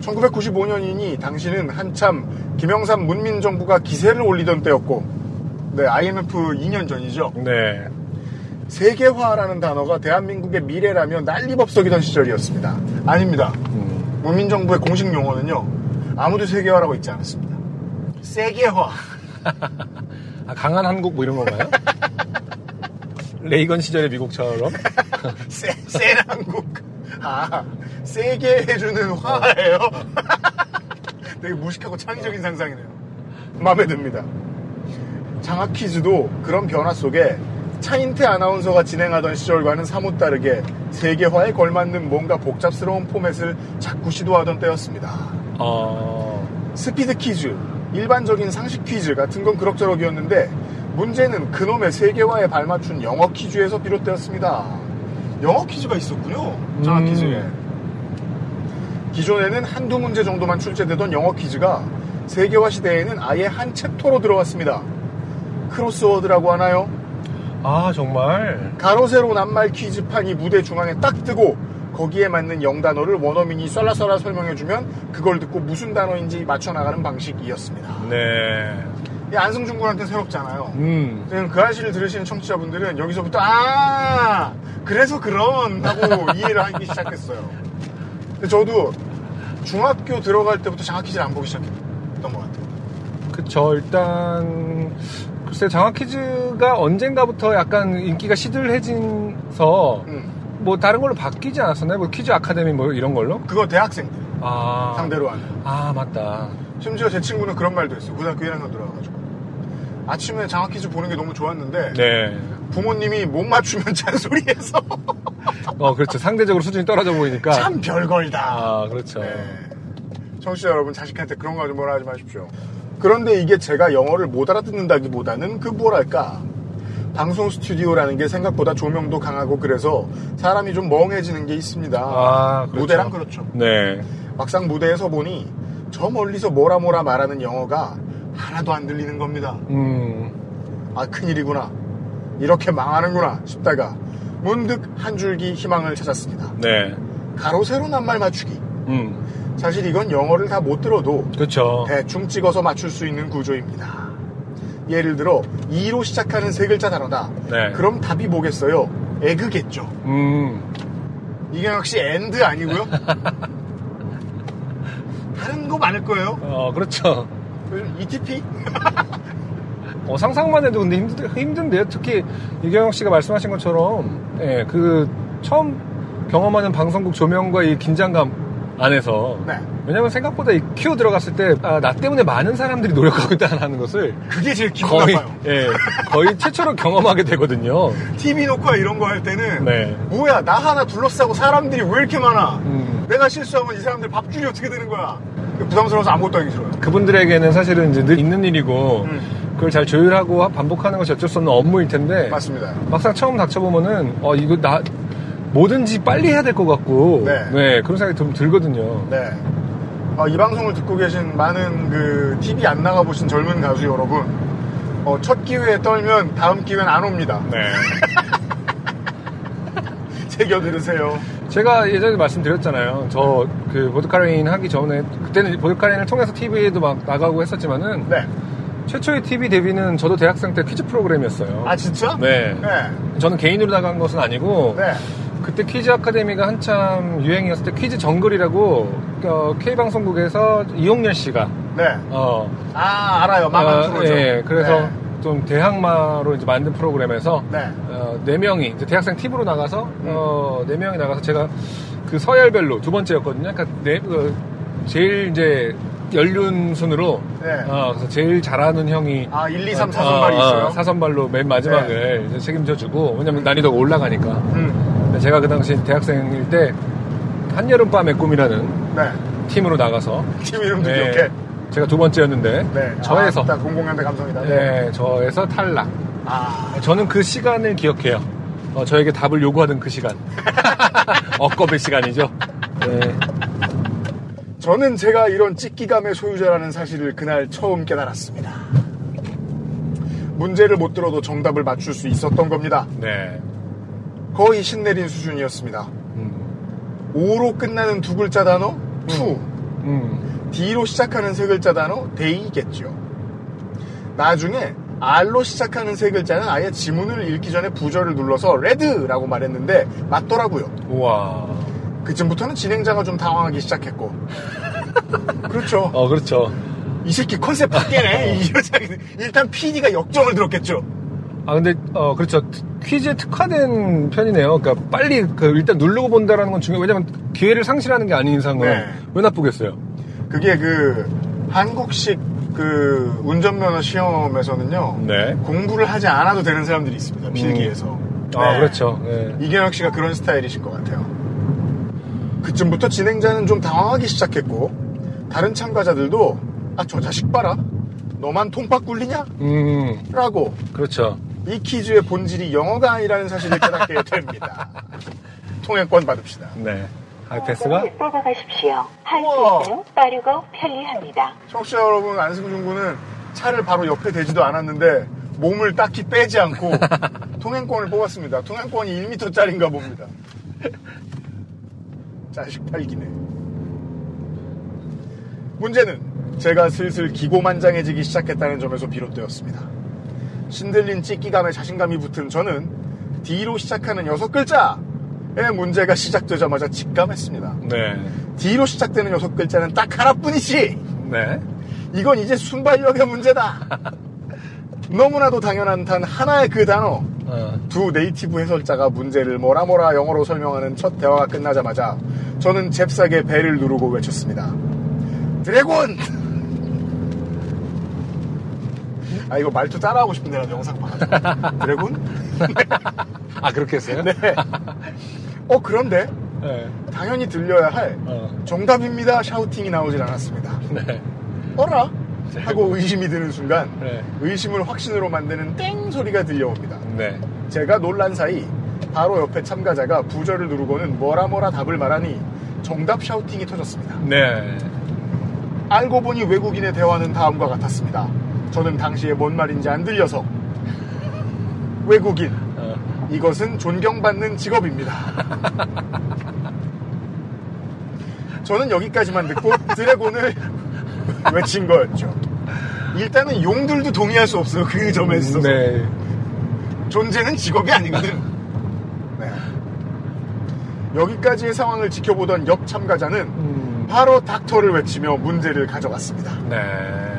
1995년이니 당시는 한참 김영삼 문민정부가 기세를 올리던 때였고 네 IMF 2년 전이죠. 네. 세계화라는 단어가 대한민국의 미래라면 난리법석이던 시절이었습니다. 아닙니다. 음. 문민정부의 공식 용어는요. 아무도 세계화라고 있지 않았습니다. 세계화. 아, 강한 한국 뭐 이런 건가요? 레이건 시절의 미국처럼? 세, 센 한국. 아, 세게 해주는 화예요? 되게 무식하고 창의적인 상상이네요. 마음에 듭니다. 장학 퀴즈도 그런 변화 속에 차인태 아나운서가 진행하던 시절과는 사뭇 다르게 세계화에 걸맞는 뭔가 복잡스러운 포맷을 자꾸 시도하던 때였습니다. 어, 스피드 퀴즈, 일반적인 상식 퀴즈 같은 건 그럭저럭이었는데 문제는 그놈의 세계화에 발맞춘 영어 퀴즈에서 비롯되었습니다. 영어 퀴즈가 있었군요. 장학 음. 퀴즈에. 기존에는 한두 문제 정도만 출제되던 영어 퀴즈가 세계화 시대에는 아예 한 챕터로 들어왔습니다. 크로스워드라고 하나요? 아, 정말. 가로 세로 낱말 퀴즈판이 무대 중앙에 딱 뜨고 거기에 맞는 영단어를 원어민이 썰라썰라 설명해주면 그걸 듣고 무슨 단어인지 맞춰나가는 방식이었습니다. 네. 이 안승준 군한테 새롭잖아요. 음. 그 아시를 들으시는 청취자분들은 여기서부터 아 그래서 그런 하고 이해를 하기 시작했어요. 근데 저도 중학교 들어갈 때부터 장학 퀴즈를 안 보기 시작했던 것 같아요. 그쵸. 일단, 글쎄, 장학 퀴즈가 언젠가부터 약간 인기가 시들해진서, 음, 뭐, 다른 걸로 바뀌지 않았었나요? 뭐, 퀴즈 아카데미 뭐, 이런 걸로? 그거 대학생들 아. 상대로 하는. 아, 맞다. 심지어 제 친구는 그런 말도 했어요. 고등학교 1학년 들어가가지고. 아침에 장학 퀴즈 보는 게 너무 좋았는데 네. 부모님이 못 맞추면 잔소리해서 어, 그렇죠. 상대적으로 수준이 떨어져 보이니까. 참 별걸다. 아, 그렇죠. 네. 청취자 여러분 자식한테 그런 거 좀 뭐라 하지 마십시오. 그런데 이게 제가 영어를 못 알아듣는다기보다는 그 뭐랄까 방송 스튜디오라는 게 생각보다 조명도 강하고 그래서 사람이 좀 멍해지는 게 있습니다. 아, 그렇죠. 무대랑 그렇죠. 네. 막상 무대에 서 보니 저 멀리서 뭐라 뭐라 말하는 영어가 하나도 안 들리는 겁니다. 음, 아 큰일이구나. 이렇게 망하는구나 싶다가 문득 한 줄기 희망을 찾았습니다. 네. 가로 세로 낱말 맞추기. 음, 사실 이건 영어를 다 못 들어도 그렇죠. 대충 찍어서 맞출 수 있는 구조입니다. 예를 들어 E로 시작하는 세 글자 단어다. 네. 그럼 답이 뭐겠어요? egg겠죠. 음, 이게 역시 end 아니고요. 다른 거 많을 거예요. 어, 그렇죠. ETP? 어, 상상만 해도 근데 힘들, 힘든데요. 특히 이경영 씨가 말씀하신 것처럼, 예, 그, 처음 경험하는 방송국 조명과 이 긴장감 안에서. 네. 왜냐면 생각보다 이 큐 들어갔을 때, 아, 나 때문에 많은 사람들이 노력하고 있다는 것을 그게 제일 기분 거의, 나빠요. 예, 거의 최초로 경험하게 되거든요. TV 녹화 이런 거 할 때는 네. 뭐야 나 하나 둘러싸고 사람들이 왜 이렇게 많아? 음. 내가 실수하면 이 사람들 밥줄이 어떻게 되는 거야? 부담스러워서 아무것도 하기 싫어요. 그분들에게는 사실은 이제 늘 있는 일이고, 음. 그걸 잘 조율하고 반복하는 것이 어쩔 수 없는 업무일 텐데, 맞습니다. 막상 처음 닥쳐보면은, 어, 이거 나, 뭐든지 빨리 해야 될 것 같고, 네. 그런 생각이 좀 들거든요. 네. 어, 이 방송을 듣고 계신 많은 그 TV 안 나가 보신 젊은 가수 여러분, 어, 첫 기회에 떨면 다음 기회는 안 옵니다. 네. 새겨 들으세요. 제가 예전에 말씀드렸잖아요. 저 그 보드카레인 하기 전에 그때는 보드카레인을 통해서 TV에도 막 나가고 했었지만은 네. 최초의 TV 데뷔는 저도 대학생 때 퀴즈 프로그램이었어요. 아 진짜? 네. 네. 저는 개인으로 나간 것은 아니고 네. 그때 퀴즈 아카데미가 한참 유행이었을 때 퀴즈 정글이라고 어, K 방송국에서 이용렬 씨가 네. 어, 아 알아요. 마감 어, 프로죠. 예, 그래서 네. 좀 대항마로 이제 만든 프로그램에서 네. 어, 네 명이 이제 대학생 팀으로 나가서 어, 네 명이 나가서 제가 그 서열별로 두 번째였거든요. 그러니까 네, 그 제일 이제 연륜 순으로 네. 어, 그래서 제일 잘하는 형이 아 1, 2, 3 사선발이 있어요. 네. 사선발로 맨 마지막을 이제 책임져 주고 왜냐면 난이도가 올라가니까 음. 제가 그 당시 대학생일 때 한여름밤의 꿈이라는 네. 팀으로 나가서 팀 이름도 네, 기억해. 제가 두 번째였는데 네. 저에서 아, 딱 공공연대 감성이다. 네, 저에서 탈락. 아. 저는 그 시간을 기억해요. 어, 저에게 답을 요구하던 그 시간. 억겁의 시간이죠. 네. 저는 제가 이런 찍기감의 소유자라는 사실을 그날 처음 깨달았습니다. 문제를 못 들어도 정답을 맞출 수 있었던 겁니다. 네. 거의 신내린 수준이었습니다. 음. O로 끝나는 두 글자 단어, to. 음. D로 시작하는 세 글자 단어, day겠죠. 나중에 R로 시작하는 세 글자는 아예 지문을 읽기 전에 부저를 눌러서 red라고 말했는데 맞더라고요. 우와. 그쯤부터는 진행자가 좀 당황하기 시작했고. 그렇죠. 어, 그렇죠. 이 새끼 컨셉 바뀌네. 이 여자 일단 PD가 역정을 들었겠죠. 아 근데 어 그렇죠 퀴즈에 특화된 편이네요. 그러니까 빨리 그 일단 누르고 본다라는 건 중요. 해 왜냐면 기회를 상실하는 게 아닌 이상은 네. 왜 나쁘겠어요. 그게 그 한국식 그 운전면허 시험에서는요. 네. 공부를 하지 않아도 되는 사람들이 있습니다. 필기에서. 아 네. 그렇죠. 네. 이경혁 씨가 그런 스타일이신 것 같아요. 그쯤부터 진행자는 좀 당황하기 시작했고 다른 참가자들도 아 저 자식 봐라 너만 통박 굴리냐? 음 라고 그렇죠. 이 퀴즈의 본질이 영어가 아니라는 사실을 깨닫게 됩니다. 통행권 받읍시다. 네. 하이패스가 뽑아가십시오. 우와. 하이패스는 빠르고 편리합니다. 청취자 여러분 안승준 군은 차를 바로 옆에 대지도 않았는데 몸을 딱히 빼지 않고 통행권을 뽑았습니다. 통행권이 1m짜리인가 봅니다. 자식 팔기네. 문제는 제가 슬슬 기고만장해지기 시작했다는 점에서 비롯되었습니다. 신들린 찢기감에 자신감이 붙은 저는 D로 시작하는 여섯 글자의 문제가 시작되자마자 직감했습니다. 네. D로 시작되는 여섯 글자는 딱 하나뿐이지. 네. 이건 이제 순발력의 문제다. 너무나도 당연한 단 하나의 그 단어. 어. 두 네이티브 해설자가 문제를 뭐라 뭐라 영어로 설명하는 첫 대화가 끝나자마자 저는 잽싸게 배를 누르고 외쳤습니다. 드래곤! 아 이거 말투 따라하고 싶은데 나도 영상 봐가지고 드래곤? 아 그렇게 했어요? 네. 어 그런데 네. 당연히 들려야 할 어. 정답입니다 샤우팅이 나오질 않았습니다. 네. 어라? 하고 의심이 드는 순간 네. 의심을 확신으로 만드는 땡 소리가 들려옵니다. 네. 제가 놀란 사이 바로 옆에 참가자가 부저를 누르고는 뭐라 뭐라 답을 말하니 정답 샤우팅이 터졌습니다. 네. 알고 보니 외국인의 대화는 다음과 같았습니다. 저는 당시에 뭔 말인지 안 들려서 외국인 어. 이것은 존경받는 직업입니다. 저는 여기까지만 듣고 드래곤을 외친 거였죠. 일단은 용들도 동의할 수 없어요. 그 점에 있어서. 네. 존재는 직업이 아니거든. 네. 여기까지의 상황을 지켜보던 옆 참가자는 음. 바로 닥터를 외치며 문제를 가져갔습니다. 네.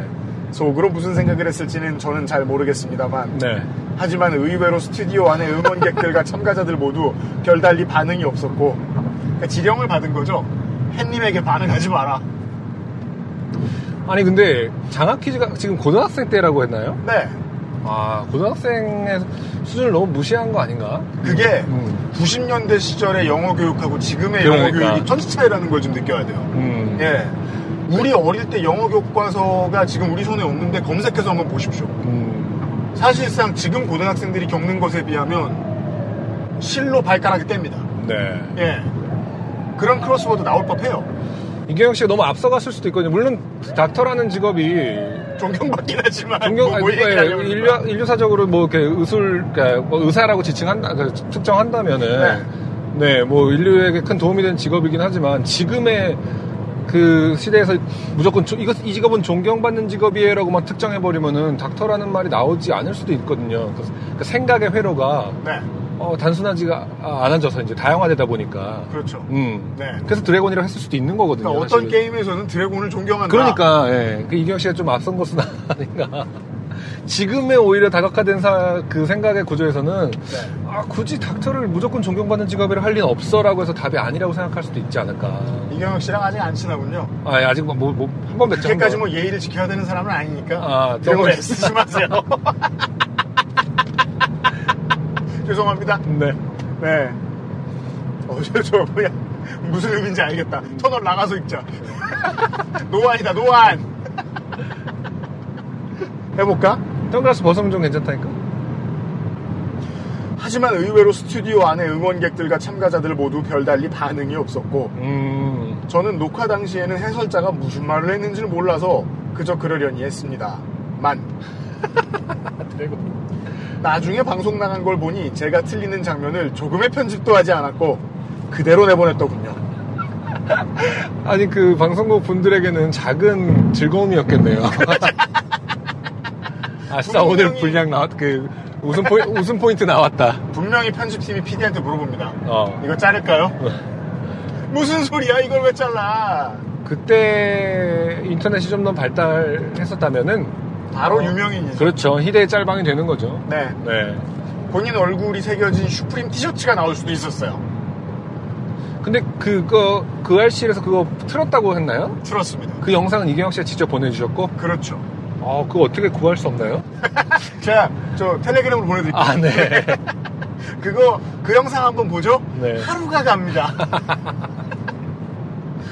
속으로 무슨 생각을 했을지는 저는 잘 모르겠습니다만 네. 하지만 의외로 스튜디오 안에 응원객들과 참가자들 모두 별달리 반응이 없었고 그러니까 지령을 받은 거죠. 햇님에게 반응하지 마라. 아니 근데 장학 퀴즈가 지금 고등학생 때라고 했나요? 네. 아 고등학생의 수준을 너무 무시한 거 아닌가? 그게 음. 90년대 시절의 영어 교육하고 지금의 영어 그러니까. 교육이 천지 차이라는 걸 좀 느껴야 돼요. 음. 예. 우리 어릴 때 영어 교과서가 지금 우리 손에 없는데 검색해서 한번 보십시오. 음. 사실상 지금 고등학생들이 겪는 것에 비하면 실로 발가락이 뗍니다. 네. 예. 그런 크로스워드 나올 법해요. 이경영 씨가 너무 앞서갔을 수도 있거든요. 물론 닥터라는 직업이 존경받긴 하지만 존경 뭐, 아니, 뭐 그러니까 얘기하려고 인류, 인류사적으로 뭐 이렇게 의술 그러니까 뭐 의사라고 지칭한다 그 특정한다면은 네. 뭐 인류에게 큰 도움이 된 직업이긴 하지만 지금의 그 시대에서 무조건 조- 이것 이 직업은 존경받는 직업이에요라고만 특정해 버리면은 닥터라는 말이 나오지 않을 수도 있거든요. 그, 그 생각의 회로가 네. 어, 단순하지가 않아져서 이제 다양화되다 보니까 그렇죠. 음. 네. 그래서 dragon이라고 했을 수도 있는 거거든요. 그러니까 어떤 사실은. 게임에서는 dragon을 존경한다. 그러니까 예. 그 이경 씨가 좀 앞선 것은 아닌가. 지금의 오히려 다각화된 사, 그 생각의 구조에서는 네. 아 굳이 닥터를 무조건 존경받는 직업이라 할 리는 없어라고 해서 답이 아니라고 생각할 수도 있지 않을까. 이경혁 씨랑 아직 안 친하군요. 아 예, 아직 뭐 뭐 한번 뵀죠. 그렇게까지 한뭐 예의를 지켜야 되는 사람은 아니니까. 아, 너무- 쓰지 마세요. 죄송합니다. 번. 네. 네. 어, 저, 저, 뭐야. 무슨 의미인지 알겠다. 터널 나가서 읽자. 노안이다, 노안. 해볼까? 선글라스 벗으면 좀 괜찮다니까. 하지만 의외로 스튜디오 안에 응원객들과 참가자들 모두 별달리 반응이 없었고, 음. 저는 녹화 당시에는 해설자가 무슨 말을 했는지를 몰라서 그저 그러려니 했습니다. 만. 나중에 방송 나간 걸 보니 제가 틀리는 장면을 조금의 편집도 하지 않았고 그대로 내보냈더군요. 아니 그 방송국 분들에게는 작은 즐거움이었겠네요. 아싸 오늘 분량 나왔 그 웃음 포인 웃음 포인트 나왔다. 분명히 편집팀이 PD한테 물어봅니다. 어. 이거 자를까요? 무슨 소리야? 이걸 왜 잘라? 그때 인터넷이 좀 더 발달했었다면은 바로 어, 유명인이죠. 그렇죠. 희대의 짤방이 되는 거죠. 네. 네. 본인 얼굴이 새겨진 슈프림 티셔츠가 나올 수도 있었어요. 근데 그거 그 알실에서 그거 틀었다고 했나요? 들었습니다. 그 영상은 이경혁 씨가 직접 보내주셨고, 그렇죠. 아 그거 어떻게 구할 수 없나요? 제가 저 텔레그램으로 보내드릴게요. 아 네. 그거 그 영상 한번 보죠. 네. 하루가 갑니다.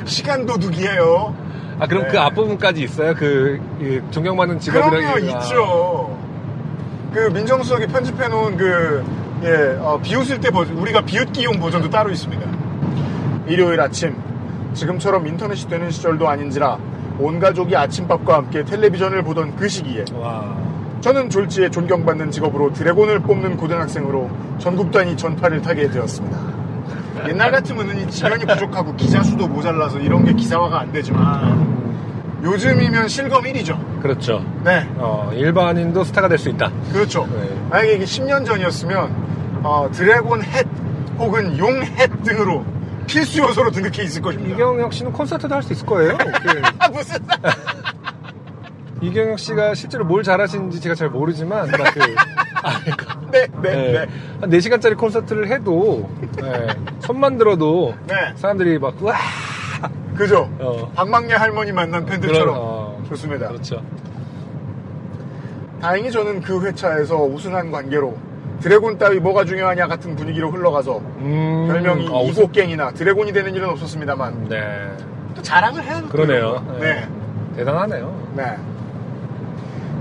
시간 도둑이에요. 아 그럼 네. 그 앞부분까지 있어요? 그, 이 존경받는 직업이라는 그럼요, 있죠. 그 민정수석이 편집해 놓은 그, 예, 어, 비웃을 때 버전, 우리가 비웃기용 버전도 따로 있습니다. 일요일 아침, 지금처럼 인터넷이 되는 시절도 아닌지라 온 가족이 아침밥과 함께 텔레비전을 보던 그 시기에 와. 저는 졸지에 존경받는 직업으로 드래곤을 뽑는 고등학생으로 전국 단위 전파를 타게 되었습니다. 옛날 같으면 이 지연이 부족하고 기자 수도 모자라서 이런 게 기사화가 안 되지만 요즘이면 실검 1위죠. 그렇죠. 네, 어, 일반인도 스타가 될 수 있다. 그렇죠. 네. 만약에 이게 10년 전이었으면 어, 드래곤 햇 혹은 용 햇 등으로 필수 요소로 등극해 있을 것입니다. 이경혁 씨는 콘서트도 할 수 있을 거예요. 그, 아, 무슨 이경혁 씨가 실제로 뭘 잘하시는지 제가 잘 모르지만, 막 그, 아, 그러니까, 네, 네, 네. 네. 한 4시간짜리 콘서트를 해도, 네, 손만 들어도, 네. 사람들이 막, 와! 그죠? 어. 박막래 할머니 만난 팬들처럼 그런, 어, 좋습니다. 그렇죠. 다행히 저는 그 회차에서 우승한 관계로 드래곤 따위 뭐가 중요하냐 같은 분위기로 흘러가서 음, 별명이 아, 이곡갱이나 드래곤이 되는 일은 없었습니다만 네. 또 자랑을 해야 그러네요. 네. 대단하네요. 네.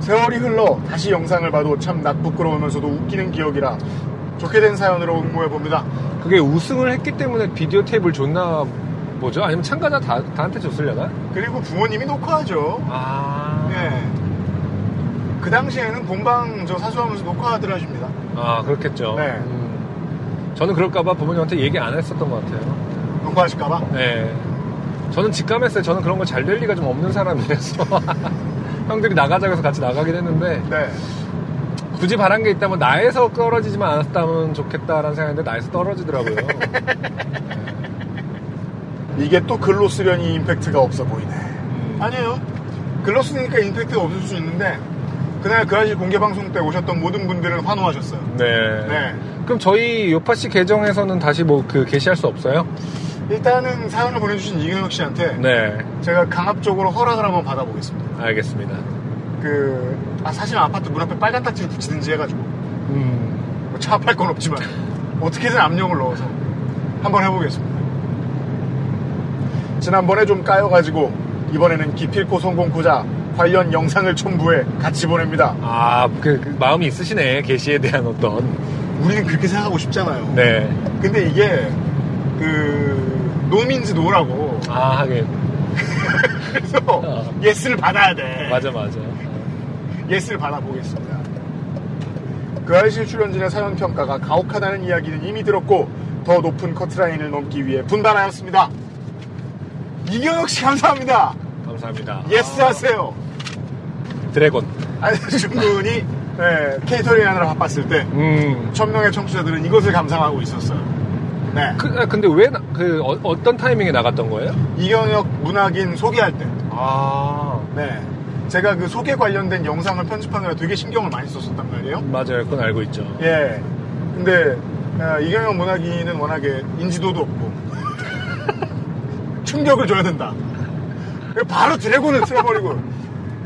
세월이 흘러 다시 영상을 봐도 참 낯부끄러우면서도 웃기는 기억이라 좋게 된 사연으로 응모해 봅니다. 그게 우승을 했기 때문에 비디오 테이프를 줬나 보죠? 아니면 참가자 다, 다한테 줬으려나? 그리고 부모님이 녹화하죠. 아. 네. 그 당시에는 본방 저 사수하면서 녹화들 하십니다. 아, 그렇겠죠. 네. 음. 저는 그럴까봐 부모님한테 얘기 안 했었던 것 같아요. 녹화하실까봐. 네. 저는 직감했어요. 저는 그런 거 잘 될 리가 좀 없는 사람이라서. 형들이 나가자고 해서 같이 나가긴 했는데, 네. 굳이 바란 게 있다면 나에서 떨어지지만 않았다면 좋겠다라는 생각인데, 나에서 떨어지더라고요. 이게 또 글로 쓰려니 임팩트가 없어 보이네. 음. 아니에요. 글로 쓰니까 임팩트가 없을 수 있는데 그날 그 아실 공개 방송 때 오셨던 모든 분들은 환호하셨어요. 네. 네. 그럼 저희 요파 씨 계정에서는 다시 뭐 그 게시할 수 없어요? 일단은 사연을 보내주신 이경혁 씨한테 네. 제가 강압적으로 허락을 한번 받아보겠습니다. 알겠습니다. 그, 아, 사실 아파트 문 앞에 빨간 딱지를 붙이든지 해가지고 음. 뭐 차압할 건 없지만 어떻게든 압력을 넣어서 한번 해보겠습니다. 지난번에 좀 까여가지고 이번에는 기필코 성공코자 관련 영상을 첨부해 같이 보냅니다. 아, 그, 그 마음이 있으시네. 게시에 대한 어떤. 우리는 그렇게 생각하고 싶잖아요. 네. 근데 이게 그 no means no라고 아, 하긴. 그래서 어. yes를 받아야 돼. 맞아, 맞아. yes를 받아보겠습니다. 그알싫 출연진의 사연 평가가 가혹하다는 이야기는 이미 들었고 더 높은 커트라인을 넘기 위해 분발하였습니다. 이경혁 씨 감사합니다. 감사합니다. yes 하세요. 드래곤. 군이 네, 케이터링 하느라 바빴을 때 음. 천명의 청취자들은 이것을 감상하고 있었어요. 네. 그, 아, 근데 왜, 나- 그, 어, 떤 타이밍에 나갔던 거예요? 이경혁 문학인 소개할 때. 아. 네. 제가 그 소개 관련된 영상을 편집하느라 되게 신경을 많이 썼었단 말이에요. 맞아요. 그건 알고 있죠. 예. 근데 아, 이경영 문학인은 워낙에 인지도도 없고 충격을 줘야 된다. 바로 드래곤을 틀어버리고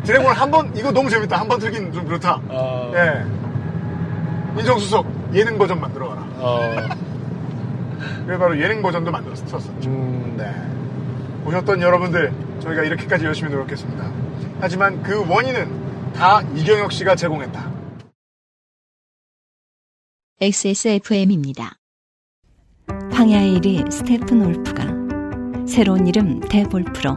드래곤을 한번 이거 너무 재밌다 한 번 틀긴 좀 그렇다. 아. 예. 인정수석 예능 버전 만들어가라. 어. 그래서 바로 예능 버전도 만들었었죠. 음. 네. 보셨던 여러분들 저희가 이렇게까지 열심히 노력했습니다. 하지만 그 원인은 다 이경혁 씨가 제공했다. XSFM입니다. 황야의 1위 스테픈 울프가 새로운 이름 데볼프로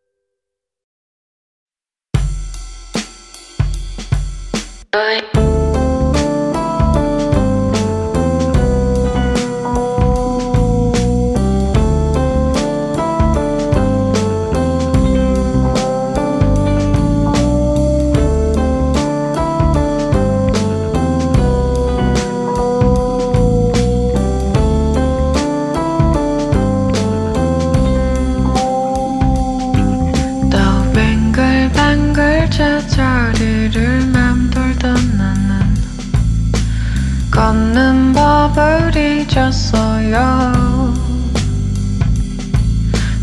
더 잊었어요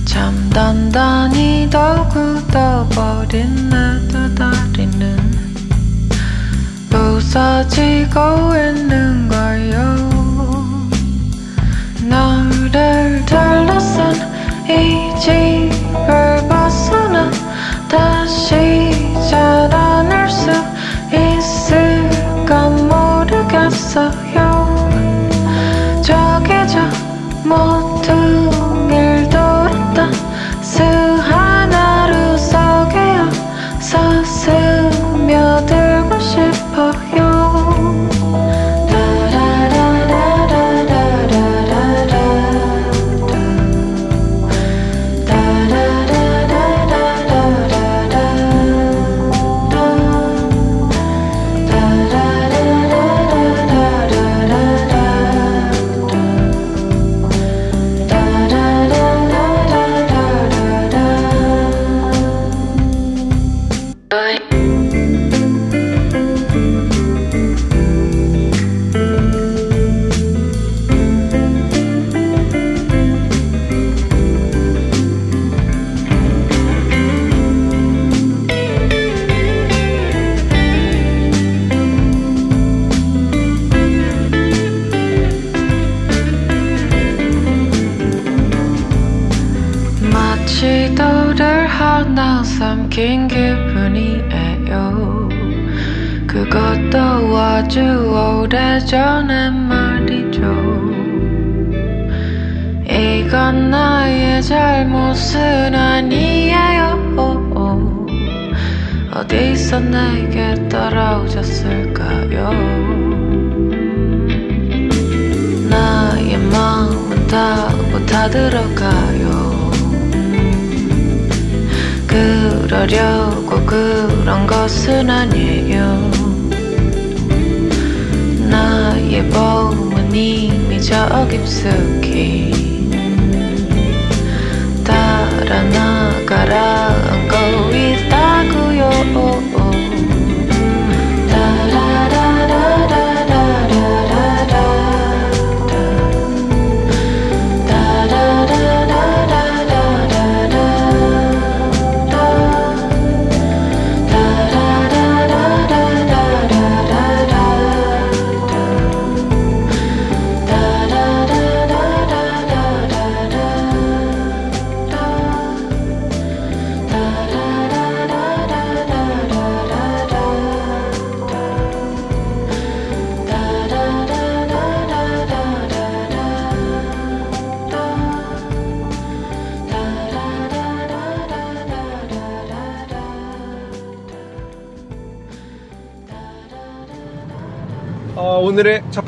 참 단단히 더 굳어버린 내 두 다리는 부서지고 있는 거요. 너를 둘러싼 이 집을 벗어나 다시 자라날 수 있을까 모르겠어요 모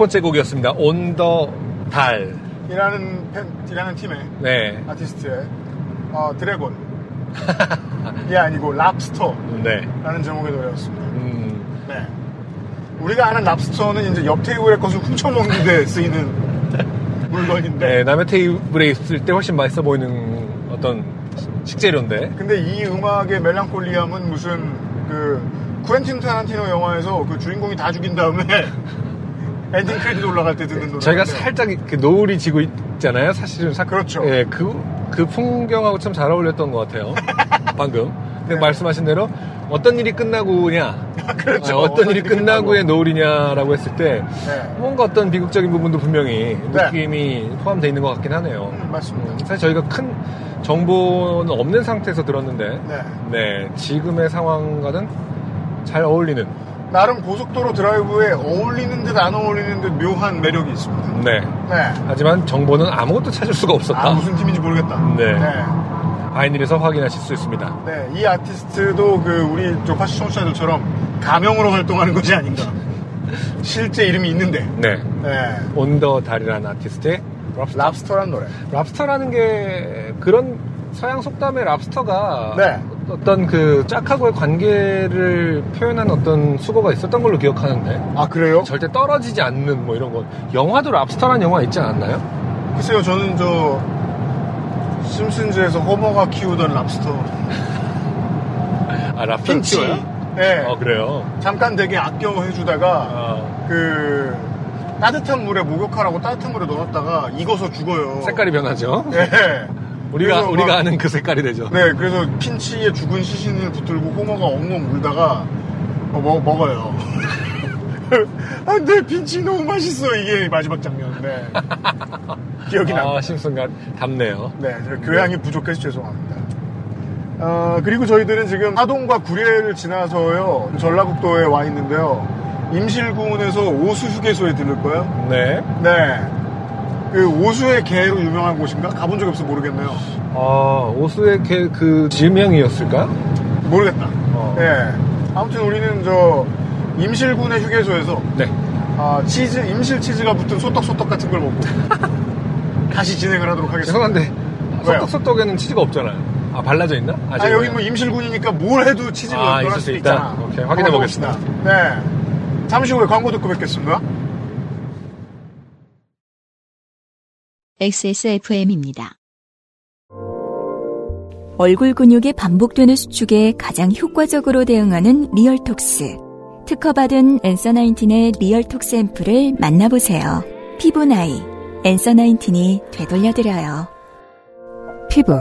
번째 곡이었습니다. 온 더 달. 이라는 팬, 이라는 팀의 네. 아티스트의 어, 드래곤. 이 아니고 랍스터라는 네. 제목의 노래였습니다. 음, 네. 우리가 아는 랍스터는 이제 옆 테이블의 것을 훔쳐먹는 데 쓰이는 물건인데. 네, 남의 테이블에 있을 때 훨씬 맛있어 보이는 어떤 식재료인데. 근데 이 음악의 멜랑콜리함은 무슨 그 쿠엔틴 타란티노 영화에서 그 주인공이 다 죽인 다음에 엔딩 크레딧 올라갈 때 듣는 노래. 저희가 살짝 이렇게 노을이 지고 있잖아요. 사실은 사, 그렇죠. 예, 그, 그 풍경하고 참 잘 어울렸던 것 같아요. 방금. 근데 네. 말씀하신 대로 어떤 일이 끝나고냐, 그렇죠. 아, 어떤 일이 끝나고의 노을이냐라고 했을 때 네. 뭔가 어떤 비극적인 부분도 분명히 네. 느낌이 포함되어 있는 것 같긴 하네요. 음, 맞습니다. 음, 사실 저희가 큰 정보는 없는 상태에서 들었는데, 네. 네, 지금의 상황과는 잘 어울리는, 나름 고속도로 드라이브에 어울리는 듯 안 어울리는 듯 묘한 매력이 있습니다. 네. 네. 하지만 정보는 아무것도 찾을 수가 없었다. 아, 무슨 팀인지 모르겠다. 네. 바이닐에서 확인하실 수 있습니다. 네, 이 아티스트도 그 우리 조파시 청취자들처럼 가명으로 활동하는 것이 아닌가. 실제 이름이 있는데. 네. 네. 온더 달이라는 아티스트의 랍스터. 랍스터란 노래. 랍스터라는 게 그런 서양 속담의 랍스터가 네. 어떤 그 짝하고의 관계를 표현한 어떤 수고가 있었던 걸로 기억하는데 아, 그래요? 절대 떨어지지 않는 뭐 이런 거 영화도 랍스터라는 영화 있지 않았나요? 글쎄요, 저는 저, 심슨즈에서 호머가 키우던 랍스터. 아 랍스터 핀치. 키워요? 네. 어 그래요. 잠깐 되게 아껴 해주다가, 어, 그, 따뜻한 물에 목욕하라고 따뜻한 물에 넣었다가 익어서 죽어요. 색깔이 변하죠. 네. 우리가 우리가 막- 아는 그 색깔이 되죠. 네, 그래서 핀치에 죽은 시신을 붙들고 호머가 엉엉 울다가 어, 먹, 먹어요. 안 돼, 핀치 너무 맛있어. 이게 마지막 장면. 네. 기억이 납니다. 아 심순간 답네요. 네, 저 교양이 부족해서 죄송합니다. 어, 그리고 저희들은 지금 하동과 구례를 지나서요, 전라북도에 와 있는데요. 임실군에서 오수 휴게소에 들를 거예요. 네. 네. 그 오수의 개로 유명한 곳인가? 가본 적이 없어 모르겠네요. 아 오수의 개, 그 지명이었을까? 모르겠다. 어. 네. 아무튼 우리는 저 임실군의 휴게소에서 네. 아, 치즈, 임실 치즈가 붙은 소떡소떡 같은 걸 먹고 다시 진행을 하도록 하겠습니다. 죄송한데 왜요? 소떡소떡에는 치즈가 없잖아요. 아 발라져 있나? 아, 여기 뭐 임실군이니까 뭘 해도 치즈가 아, 수도 수 있다. 있잖아. 오케이, 확인해 보겠습니다. 네. 잠시 후에 광고 듣고 뵙겠습니다. XSFM입니다. 얼굴 근육이 반복되는 수축에 가장 효과적으로 대응하는 Realtox. 특허받은 Answer Nineteen의 Realtox 앰플을 만나보세요. 피부 나이, Answer Nineteen이 되돌려드려요. 피부,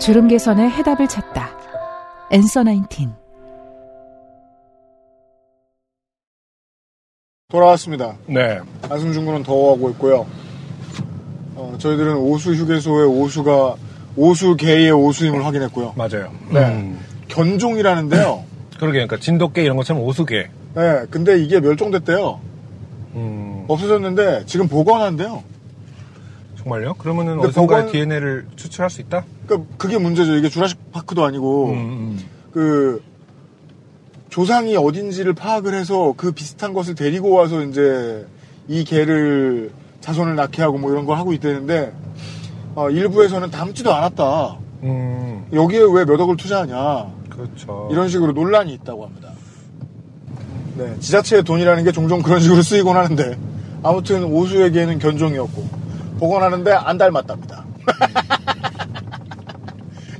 주름 개선의 해답을 찾다. 엔서 나인틴. 돌아왔습니다. 네. 안승준 군은 더워하고 있고요. 어, 저희들은 오수 휴게소의 오수가 오수 개의 오수임을 확인했고요. 맞아요. 네. 음, 견종이라는데요. 그러게 그러니까 진돗개 이런 것처럼 오수개. 네, 근데 이게 멸종됐대요. 음, 없어졌는데 지금 복원한대요. 정말요? 그러면은 근데 어디선가에 복원- DNA를 추출할 수 있다? 그러니까 그게 문제죠. 이게 주라식 파크도 아니고 음, 음. 그 조상이 어딘지를 파악을 해서 그 비슷한 것을 데리고 와서 이제 이 개를 자손을 낳게 하고 뭐 이런 걸 하고 있다는데 어, 일부에서는 닮지도 않았다. 음, 여기에 왜 몇 억을 투자하냐. 그렇죠. 이런 식으로 논란이 있다고 합니다. 네, 지자체의 돈이라는 게 종종 그런 식으로 쓰이곤 하는데 아무튼 오수에게는 견종이었고 복원하는데 안 닮았답니다.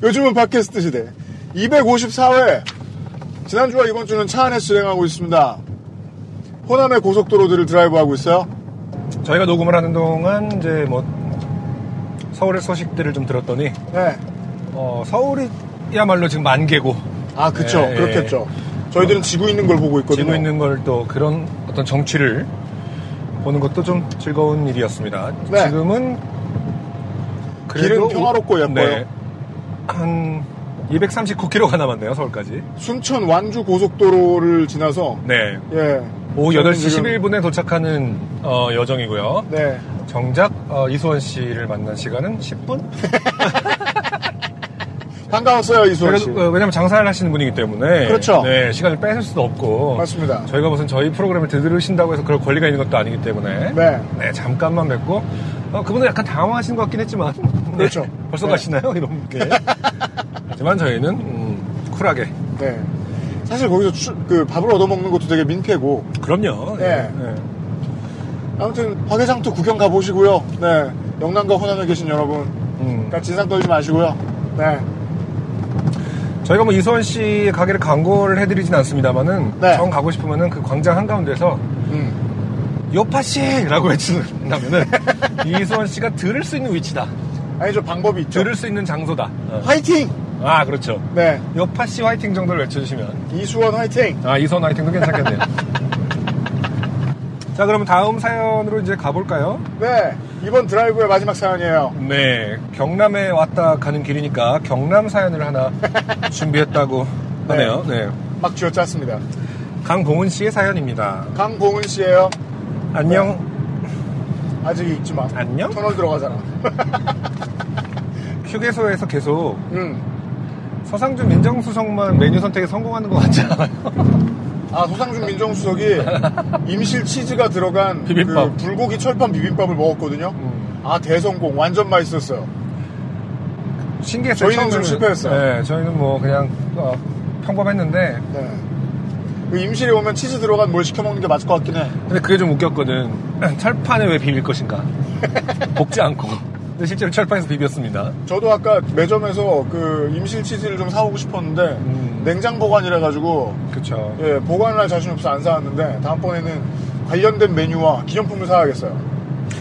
요즘은 팟캐스트 시대 254회 지난주와 이번 주는 차 안에서 진행하고 있습니다. 호남의 고속도로들을 드라이브하고 있어요. 저희가 녹음을 하는 동안 이제 뭐 서울의 소식들을 좀 들었더니 네. 어, 서울이야말로 지금 만개고 아, 그쵸. 예, 예. 그렇겠죠. 저희들은 지구 있는 걸 보고 있거든요. 지고 있는 걸 또 그런 어떤 정취를 보는 것도 좀 즐거운 일이었습니다. 네. 지금은 길은 평화롭고 예뻐요. 네, 한 239km가 남았네요, 서울까지. 순천 완주 고속도로를 지나서 네. 예. 오후 저는 8시 지금- 11분에 도착하는 어, 여정이고요. 네. 정작 어, 이수원 씨를 만난 시간은 10분? 반가웠어요, 이수원 씨. 그래도, 어, 왜냐면 장사를 하시는 분이기 때문에 그렇죠. 네, 시간을 뺏을 수도 없고 맞습니다. 저희가 무슨 저희 프로그램을 들으신다고 해서 그럴 권리가 있는 것도 아니기 때문에 네. 네, 잠깐만 뵙고 어, 그분은 약간 당황하시는 것 같긴 했지만 네, 그렇죠. 벌써 네. 가시나요? 이런 게 하지만 저희는 음, 쿨하게 네. 사실 거기서 추- 그 밥을 얻어먹는 것도 되게 민폐고. 그럼요. 네. 네. 아무튼 화개장터 구경 가보시고요. 네. 영남과 호남에 계신 여러분. 음. 진상 떨지 마시고요. 네. 저희가 뭐 이수원 씨 가게를 광고를 해드리진 않습니다만은 네. 정 가고 싶으면은 그 광장 한가운데서 음. 요파 씨라고 외친다면은 이수원 씨가 들을 수 있는 위치다. 아니, 저 방법이 있죠. 들을 수 있는 장소다. 어. 화이팅! 아 그렇죠. 네. 요파 씨 화이팅 정도를 외쳐주시면 이수원 화이팅! 아 이수원 화이팅도 괜찮겠네요. 자 그러면 다음 사연으로 이제 가볼까요? 네. 이번 드라이브의 마지막 사연이에요. 네 경남에 왔다 가는 길이니까 경남 사연을 하나 준비했다고 하네요. 네. 막 쥐어짰습니다. 강봉은 씨의 사연입니다. 강봉은 씨예요 안녕. 아직 읽지 마. 안녕? 터널 들어가잖아. 휴게소에서 계속 음. 서상준 민정수석만 메뉴 선택에 성공하는 것 같지 않아요? 아, 소상준 민정수석이 임실 치즈가 들어간 비빔밥. 그 불고기 철판 비빔밥을 먹었거든요. 음. 아, 대성공. 완전 맛있었어요. 신기했어요. 저희는 좀. 실패했어요. 네, 저희는 뭐 그냥 어, 평범했는데 네. 그 임실에 오면 치즈 들어간 뭘 시켜 먹는 게 맞을 것 같긴 해. 근데 그게 좀 웃겼거든. 철판에 왜 비빌 것인가? 볶지 않고. 근데 실제로 철판에서 비볐습니다. 저도 아까 매점에서 그 임실 치즈를 좀 사오고 싶었는데 음. 냉장 보관이라 가지고 그쵸. 예, 보관할 자신 없어 안 사왔는데 다음번에는 관련된 메뉴와 기념품을 사야겠어요.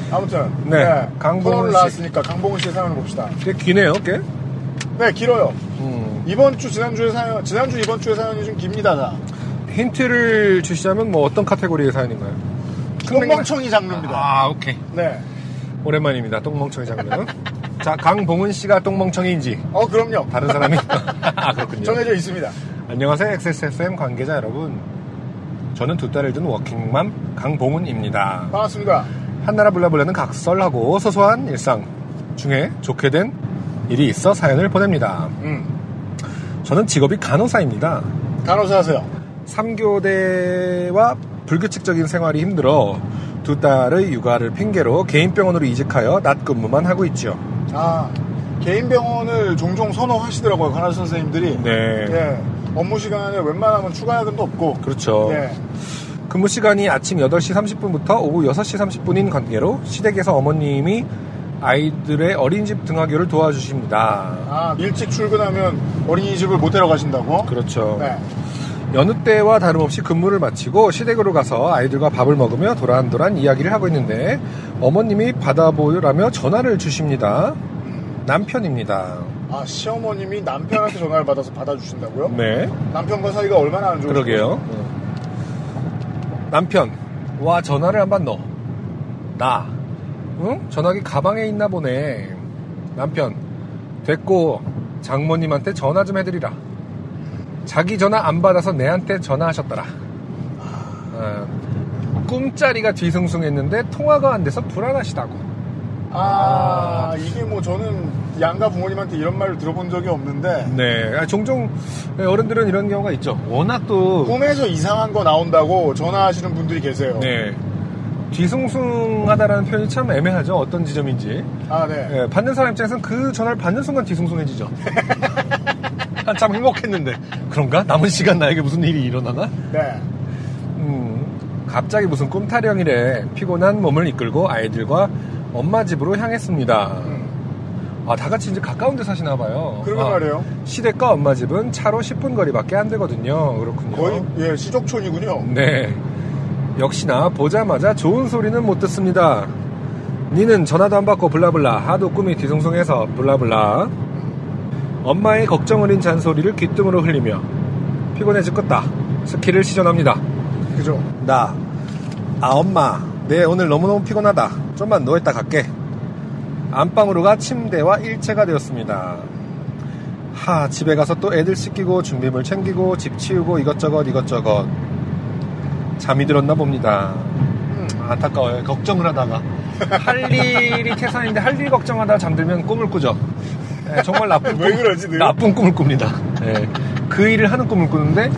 아무튼 네, 강봉은 코너를 씨. 나왔으니까 강봉은 씨의 사연을 봅시다. 꽤 기네요, 꽤. 네, 길어요. 음. 이번 주 지난주의 사연, 지난주 이번 주의 사연이 좀 깁니다. 다. 힌트를 주시자면 뭐 어떤 카테고리의 사연인가요? 똥멍청이 장르입니다. 아, 오케이. 네. 오랜만입니다. 똥멍청이 장르. 자, 강봉은 씨가 똥멍청이인지 어, 그럼요. 다른 사람이 아, 그렇군요. 정해져 있습니다. 안녕하세요. XSFM 관계자 여러분. 저는 두 딸을 둔 워킹맘 강봉은입니다. 반갑습니다. 한나라 불라불라는 각설하고 소소한 일상 중에 좋게 된 일이 있어 사연을 보냅니다. 음. 저는 직업이 간호사입니다. 간호사 하세요. 3교대와 불규칙적인 생활이 힘들어 두 딸의 육아를 핑계로 개인 병원으로 이직하여 낮 근무만 하고 있죠. 아, 개인 병원을 종종 선호하시더라고요. 간호사 선생님들이. 네. 예. 업무 시간에 웬만하면 추가 야근도 없고. 그렇죠. 예. 근무 시간이 아침 8시 30분부터 오후 6시 30분인 관계로 시댁에서 어머님이 아이들의 어린이집 등하교를 도와주십니다. 아, 일찍 출근하면 어린이집을 못 데려가신다고? 그렇죠. 네. 여느 때와 다름없이 근무를 마치고 시댁으로 가서 아이들과 밥을 먹으며 도란도란 이야기를 하고 있는데 어머님이 받아보라며 전화를 주십니다. 남편입니다. 아, 시어머님이 남편한테 전화를 받아서 받아주신다고요? 네. 남편과 사이가 얼마나 안 좋으세요? 그러게요. 남편, 와, 전화를 한번 넣어. 나, 응? 전화기 가방에 있나 보네. 남편, 됐고, 장모님한테 전화 좀 해드리라. 자기 전화 안 받아서 내한테 전화하셨더라. 어, 꿈자리가 뒤숭숭했는데 통화가 안 돼서 불안하시다고. 아, 이게 뭐 저는 양가 부모님한테 이런 말을 들어본 적이 없는데 네, 아, 종종 어른들은 이런 경우가 있죠. 워낙 또 꿈에서 이상한 거 나온다고 전화하시는 분들이 계세요. 네. 뒤숭숭하다라는 표현이 참 애매하죠. 어떤 지점인지. 아, 네. 예, 받는 사람 입장에서는 그 전화를 받는 순간 뒤숭숭해지죠. 한참 행복했는데. 그런가? 남은 시간 나에게 무슨 일이 일어나나? 네. 음, 갑자기 무슨 꿈타령이래. 피곤한 몸을 이끌고 아이들과 엄마 집으로 향했습니다. 아, 다 같이 이제 가까운 데 사시나 봐요. 그러게 아, 말이에요. 시댁과 엄마 집은 차로 10분 거리밖에 안 되거든요. 그렇군요. 거의 예, 시족촌이군요. 네. 역시나 보자마자 좋은 소리는 못 듣습니다. 니는 전화도 안 받고 블라블라 하도 꿈이 뒤숭숭해서 블라블라 엄마의 걱정 어린 잔소리를 귓등으로 흘리며 피곤해 죽겠다 스키를 시전합니다. 그죠? 나, 아 엄마 내 오늘 너무너무 피곤하다 좀만 누워있다 갈게 안방으로 가 침대와 일체가 되었습니다. 하 집에 가서 또 애들 씻기고 준비물 챙기고 집 치우고 이것저것 이것저것 잠이 들었나 봅니다. 안타까워요. 걱정을 하다가 할 일이 태산인데 할 일 걱정하다가 잠들면 꿈을 꾸죠. 네, 정말 나쁜 왜 꿈, 그러지, 늘? 나쁜 꿈을 꿉니다. 네, 그 일을 하는 꿈을 꾸는데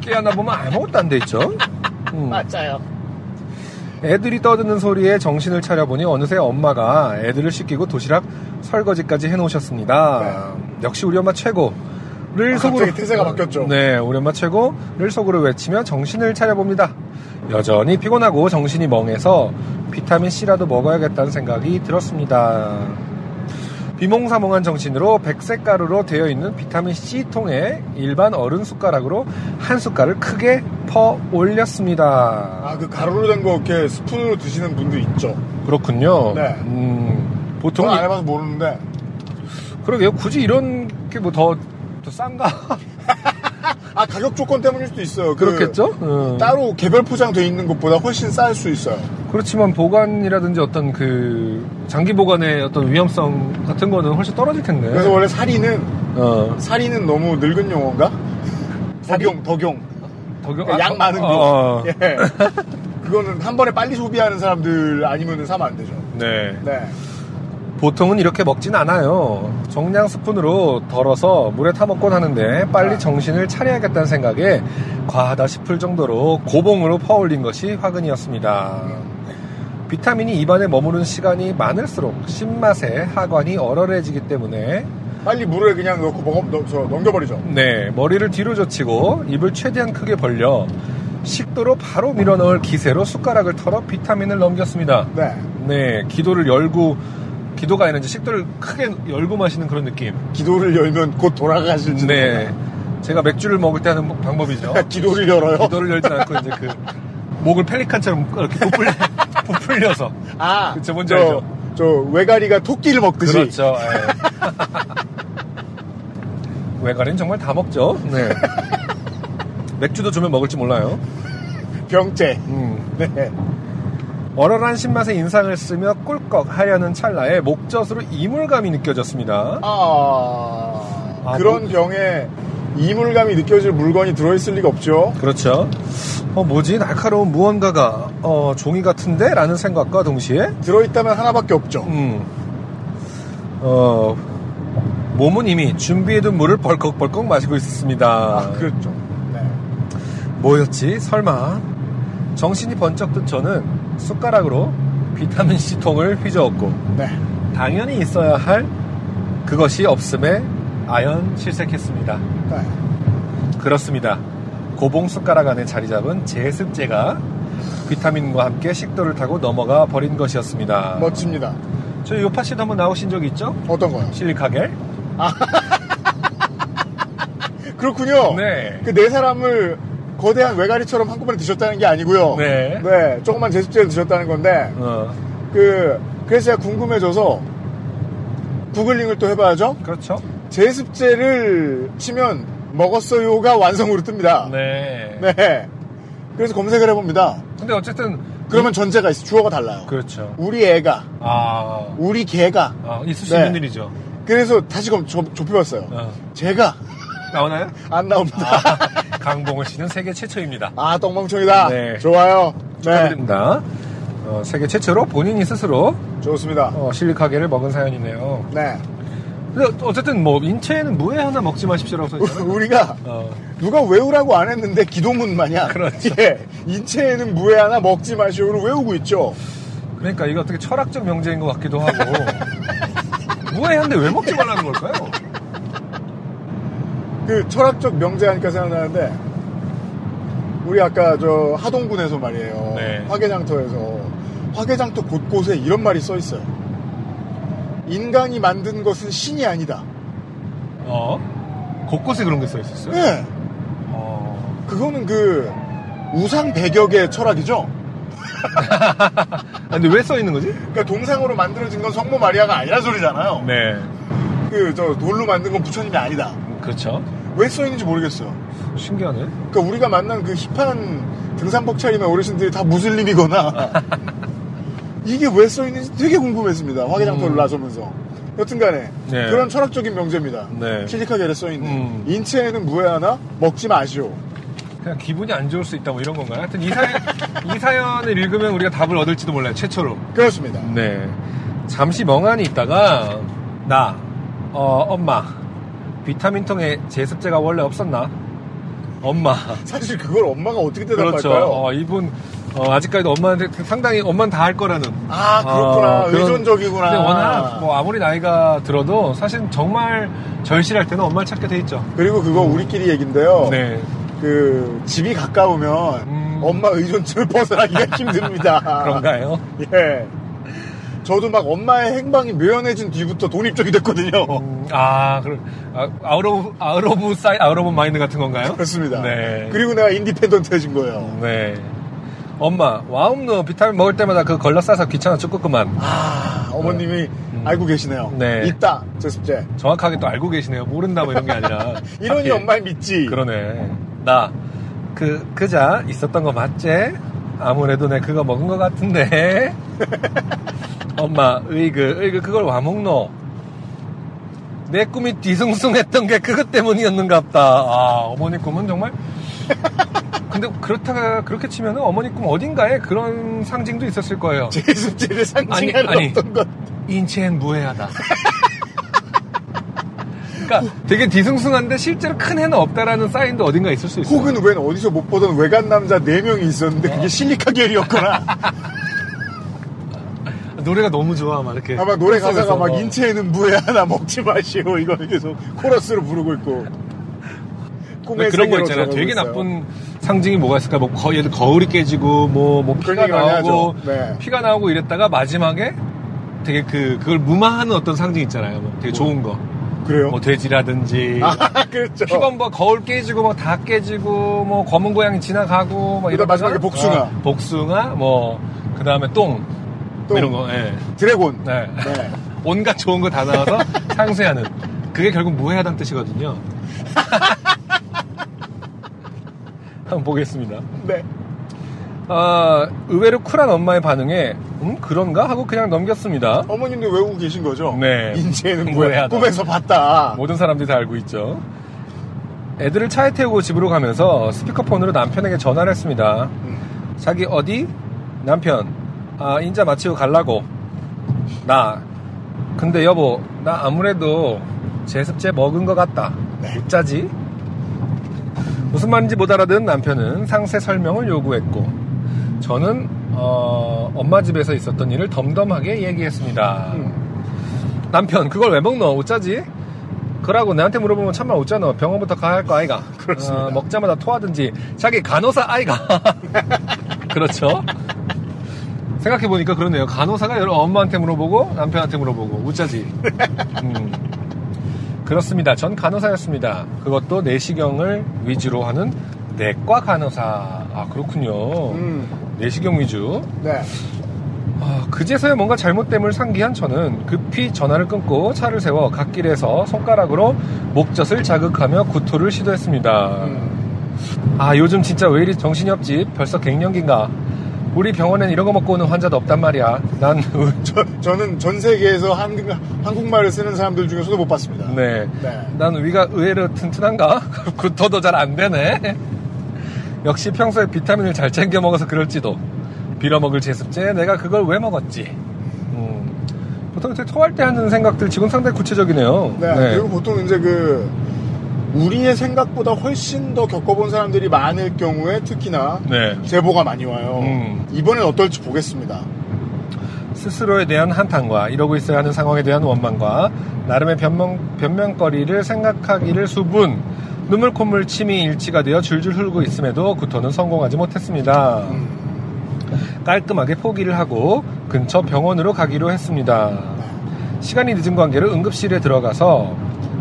깨어나 보면 아무것도 안 돼 있죠. 음. 맞아요. 애들이 떠드는 소리에 정신을 차려보니 어느새 엄마가 애들을 씻기고 도시락 설거지까지 해놓으셨습니다. 역시 우리 엄마 최고 를 네. 아, 속으로 태세가 바뀌었죠. 네, 엄마 최고를 속으로 외치며 정신을 차려봅니다. 여전히 피곤하고 정신이 멍해서 비타민 C라도 먹어야겠다는 생각이 들었습니다. 비몽사몽한 정신으로 백색 가루로 되어 있는 비타민 C 통에 일반 어른 숟가락으로 한 숟갈을 크게 퍼 올렸습니다. 아, 그 가루로 된 거 이렇게 스푼으로 드시는 분도 있죠. 그렇군요. 네. 음, 보통 안 이- 해봐서 모르는데. 그러게요. 굳이 이런 게 뭐 더 더 싼가? 아, 가격 조건 때문일 수도 있어요. 그 그렇겠죠? 음. 따로 개별 포장돼 있는 것보다 훨씬 쌀 수 있어요. 그렇지만 보관이라든지 어떤 그 장기 보관의 어떤 위험성 같은 거는 훨씬 떨어질 텐데. 그래서 원래 사리는 어. 사리는 너무 늙은 용어인가? 덕용, 덕용. 덕용 양 많은 거. 어, 어. 예. 그거는 한 번에 빨리 소비하는 사람들 아니면 사면 안 되죠. 네. 네. 보통은 이렇게 먹진 않아요. 정량 스푼으로 덜어서 물에 타먹곤 하는데 빨리 정신을 차려야겠다는 생각에 과하다 싶을 정도로 고봉으로 퍼올린 것이 화근이었습니다. 비타민이 입안에 머무는 시간이 많을수록 신맛에 하관이 얼얼해지기 때문에 빨리 물에 그냥 넣고 먹어, 넣, 저, 넘겨버리죠. 네, 머리를 뒤로 젖히고 입을 최대한 크게 벌려 식도로 바로 밀어넣을 기세로 숟가락을 털어 비타민을 넘겼습니다. 네. 네, 기도를 열고 기도가 아니라 이제 식도를 크게 열고 마시는 그런 느낌. 기도를 열면 곧 돌아가실지. 네. 제가 맥주를 먹을 때 하는 방법이죠. 기도를 열어요? 기도를 열지 않고 이제 그 목을 펠리칸처럼 이렇게 부풀려, 부풀려서. 아, 그쵸, 뭔지 저, 알죠? 저 외가리가 토끼를 먹듯이. 그렇죠. 예. 외가리는 정말 다 먹죠. 네. 맥주도 주면 먹을지 몰라요. 병째. 음. 네. 얼얼한 신맛의 인상을 쓰며 꿀꺽 하려는 찰나에 목젖으로 이물감이 느껴졌습니다. 아, 아, 그런 뭐- 병에 이물감이 느껴질 물건이 들어있을 리가 없죠. 그렇죠. 어, 뭐지? 날카로운 무언가가, 어, 종이 같은데? 라는 생각과 동시에, 들어있다면 하나밖에 없죠. 음, 어, 몸은 이미 준비해둔 물을 벌컥벌컥 마시고 있었습니다. 아, 그렇죠. 네. 뭐였지? 설마. 정신이 번쩍 든 저는 숟가락으로 비타민C 통을 휘저었고, 네. 당연히 있어야 할 그것이 없음에 아연 실색했습니다. 네. 그렇습니다. 고봉 숟가락 안에 자리 잡은 제습제가 비타민과 함께 식도를 타고 넘어가 버린 것이었습니다. 멋집니다. 저희 요파 씨도 한번 나오신 적이 있죠? 어떤 거요? 실리카겔? 그렇군요. 네. 그 네 사람을 거대한 외가리처럼 한꺼번에 드셨다는 게 아니고요. 네. 네, 조그만 제습제를 드셨다는 건데, 어, 그, 그래서 제가 궁금해져서 구글링을 또 해봐야죠. 그렇죠. 제습제를 치면 먹었어요가 완성으로 뜹니다. 네. 네. 그래서 검색을 해봅니다. 근데 어쨌든 그러면 전제가 있어. 주어가 달라요. 그렇죠. 우리 애가, 아, 우리 개가. 아, 있을 수 네. 있는 일이죠. 그래서 다시 검, 좁, 좁혀봤어요. 어. 제가 나오나요? 안 나옵니다. 강봉을 씨는 세계 최초입니다. 아, 똥멍청이다. 네. 좋아요. 네. 축하드립니다. 어, 세계 최초로 본인이 스스로 좋습니다. 어, 실리카겔을 먹은 사연이네요. 네. 근데 어쨌든 뭐 인체에는 무에 하나 먹지 마십시오라고 써있잖아요. 우리가 어, 누가 외우라고 안 했는데 기도문 마냥 그렇죠. 예, 인체에는 무에 하나 먹지 마시오를 외우고 있죠. 그러니까 이게 어떻게 철학적 명제인 것 같기도 하고 무에 한데 왜 먹지 말라는 걸까요? 그 철학적 명제하니까 생각나는데 우리 아까 저 하동군에서 말이에요. 네. 화개장터에서 화개장터 곳곳에 이런 말이 써 있어요. 인간이 만든 것은 신이 아니다. 어? 곳곳에 그런 게 써 있었어요? 네. 어, 그거는 그 우상 배격의 철학이죠. 아, 근데 왜 써 있는 거지? 그러니까 동상으로 만들어진 건 성모 마리아가 아니란 소리잖아요. 네. 그 저 돌로 만든 건 부처님이 아니다. 그렇죠. 왜 써 있는지 모르겠어요. 신기하네. 그러니까 우리가 만난 그 힙한 등산복 차림의 어르신들이 다 무슬림이거나 이게 왜 써 있는지 되게 궁금했습니다. 화개장터를 음. 나서면서. 여튼간에 네. 그런 철학적인 명제입니다. 네. 실리카겔에 써 있는 음. 인체에는 무에 하나 먹지 마시오. 그냥 기분이 안 좋을 수 있다 뭐 이런 건가요? 하여튼 이 사연, 이 사연을 읽으면 우리가 답을 얻을지도 몰라요. 최초로. 그렇습니다. 네. 잠시 멍하니 있다가 나, 어, 엄마 비타민통에 제습제가 원래 없었나? 엄마. 사실 그걸 엄마가 어떻게 대답할까요? 그렇죠. 어, 이분 어, 아직까지도 엄마한테 상당히 엄마는 다할 거라는. 아 그렇구나. 어, 의존적이구나. 근데 워낙 뭐 아무리 나이가 들어도 사실 정말 절실할 때는 엄마를 찾게 돼 있죠. 그리고 그거 우리끼리 얘긴데요. 네. 그 집이 가까우면 음. 엄마 의존증을 벗어나기가 힘듭니다. 그런가요? 예. 저도 막 엄마의 행방이 묘연해진 뒤부터 독립적이 됐거든요. 음, 아, 그럼 아, out of out of sight out of mind 같은 건가요? 그렇습니다. 네. 그리고 내가 independent해진 거예요. 네. 엄마, 와움너 비타민 먹을 때마다 그 걸러 싸서 귀찮아 죽겠구만. 아, 어머님이 알고 계시네요. 음. 네. 있다, 제습제. 정확하게 또 알고 계시네요. 모른다 뭐 이런 게 아니라. 이러니 하필. 엄마를 믿지. 그러네. 나, 그, 그자 있었던 거 맞지? 아무래도 내 그거 먹은 것 같은데. 엄마, 으이그, 으이그, 그걸 와 먹노? 내 꿈이 뒤숭숭했던 게 그것 때문이었는갑다. 아, 어머니 꿈은 정말. 근데 그렇다가, 그렇게 치면은 어머니 꿈 어딘가에 그런 상징도 있었을 거예요. 제습제를 아니, 상징하는 아니. 어떤 것. 인체엔 무해하다. 그러니까 되게 뒤숭숭한데 실제로 큰 해는 없다라는 사인도 어딘가 있을 수 있어요. 혹은 웬 어디서 못 보던 외간 남자 4명이 있었는데 그게 실리카 계열이었거나 노래가 너무 좋아, 막 이렇게. 아마 노래 가사가 막 어. 인체에는 무해 하나 먹지 마시오 이거 계속 코러스로 부르고 있고 꿈의 그런 거 있잖아요. 되게 있어요. 나쁜 상징이 뭐가 있을까? 뭐 거, 예를 들어 거울이 깨지고 뭐, 뭐 피가 많이 나오고. 네. 피가 나오고 이랬다가 마지막에 되게 그 그걸 무마하는 어떤 상징 있잖아요. 뭐 되게 좋은 거. 그래요? 뭐 돼지라든지 아 그렇죠. 뭐 거울 깨지고 막 다 깨지고 뭐 검은 고양이 지나가고 막 이러다가 마지막에 복숭아. 어, 복숭아 뭐 그다음에 똥, 똥. 이런 거. 예. 드래곤. 네. 네. 온갖 좋은 거 다 나와서 상쇄하는. 그게 결국 무해하다는 뜻이거든요. 한번 보겠습니다. 네. 아, 의외로 쿨한 엄마의 반응에 음 그런가 하고 그냥 넘겼습니다. 어머님도 외우고 계신 거죠? 네. 인체에는 뭐야? 무해하다. 꿈에서 봤다. 모든 사람들이 다 알고 있죠. 애들을 차에 태우고 집으로 가면서 스피커폰으로 남편에게 전화를 했습니다. 자기 어디? 남편. 아, 인자 마치고 갈라고. 나. 근데 여보, 나 아무래도 제습제 먹은 것 같다. 어짜지? 무슨 말인지 못 알아듣은 남편은 상세 설명을 요구했고, 저는, 어, 엄마 집에서 있었던 일을 덤덤하게 얘기했습니다. 남편, 그걸 왜 먹노? 어짜지? 그러고 나한테 물어보면 참말 없잖아. 병원부터 가야 할 거 아이가. 그렇습니다. 어, 먹자마자 토하든지 자기 간호사 아이가. 그렇죠. 생각해보니까 그러네요. 간호사가 여러 엄마한테 물어보고 남편한테 물어보고 우짜지. 음. 그렇습니다. 전 간호사였습니다. 그것도 내시경을 위주로 하는 내과 간호사. 아 그렇군요. 음. 내시경 위주. 네. 아, 그제서야 뭔가 잘못됨을 상기한 저는 급히 전화를 끊고 차를 세워 갓길에서 손가락으로 목젖을 자극하며 구토를 시도했습니다. 음. 아, 요즘 진짜 왜 이리 정신이 없지? 벌써 갱년기인가? 우리 병원엔 이런 거 먹고 오는 환자도 없단 말이야. 난, 저, 저는 전 세계에서 한국, 한국말을 쓰는 사람들 중에서도 못 봤습니다. 네. 네. 난 위가 의외로 튼튼한가? 구토도 잘 안 되네. 역시 평소에 비타민을 잘 챙겨 먹어서 그럴지도. 빌어먹을 제습제, 내가 그걸 왜 먹었지? 음, 보통 이렇게 토할 때 하는 생각들 지금 상당히 구체적이네요. 네. 그리고 보통 이제 그, 우리의 생각보다 훨씬 더 겪어본 사람들이 많을 경우에 특히나 네. 제보가 많이 와요. 음. 이번엔 어떨지 보겠습니다. 스스로에 대한 한탄과 이러고 있어야 하는 상황에 대한 원망과 나름의 변명, 변명거리를 생각하기를 수분 눈물 콧물 침이 일치가 되어 줄줄 흐르고 있음에도 구토는 성공하지 못했습니다. 깔끔하게 포기를 하고 근처 병원으로 가기로 했습니다. 시간이 늦은 관계로 응급실에 들어가서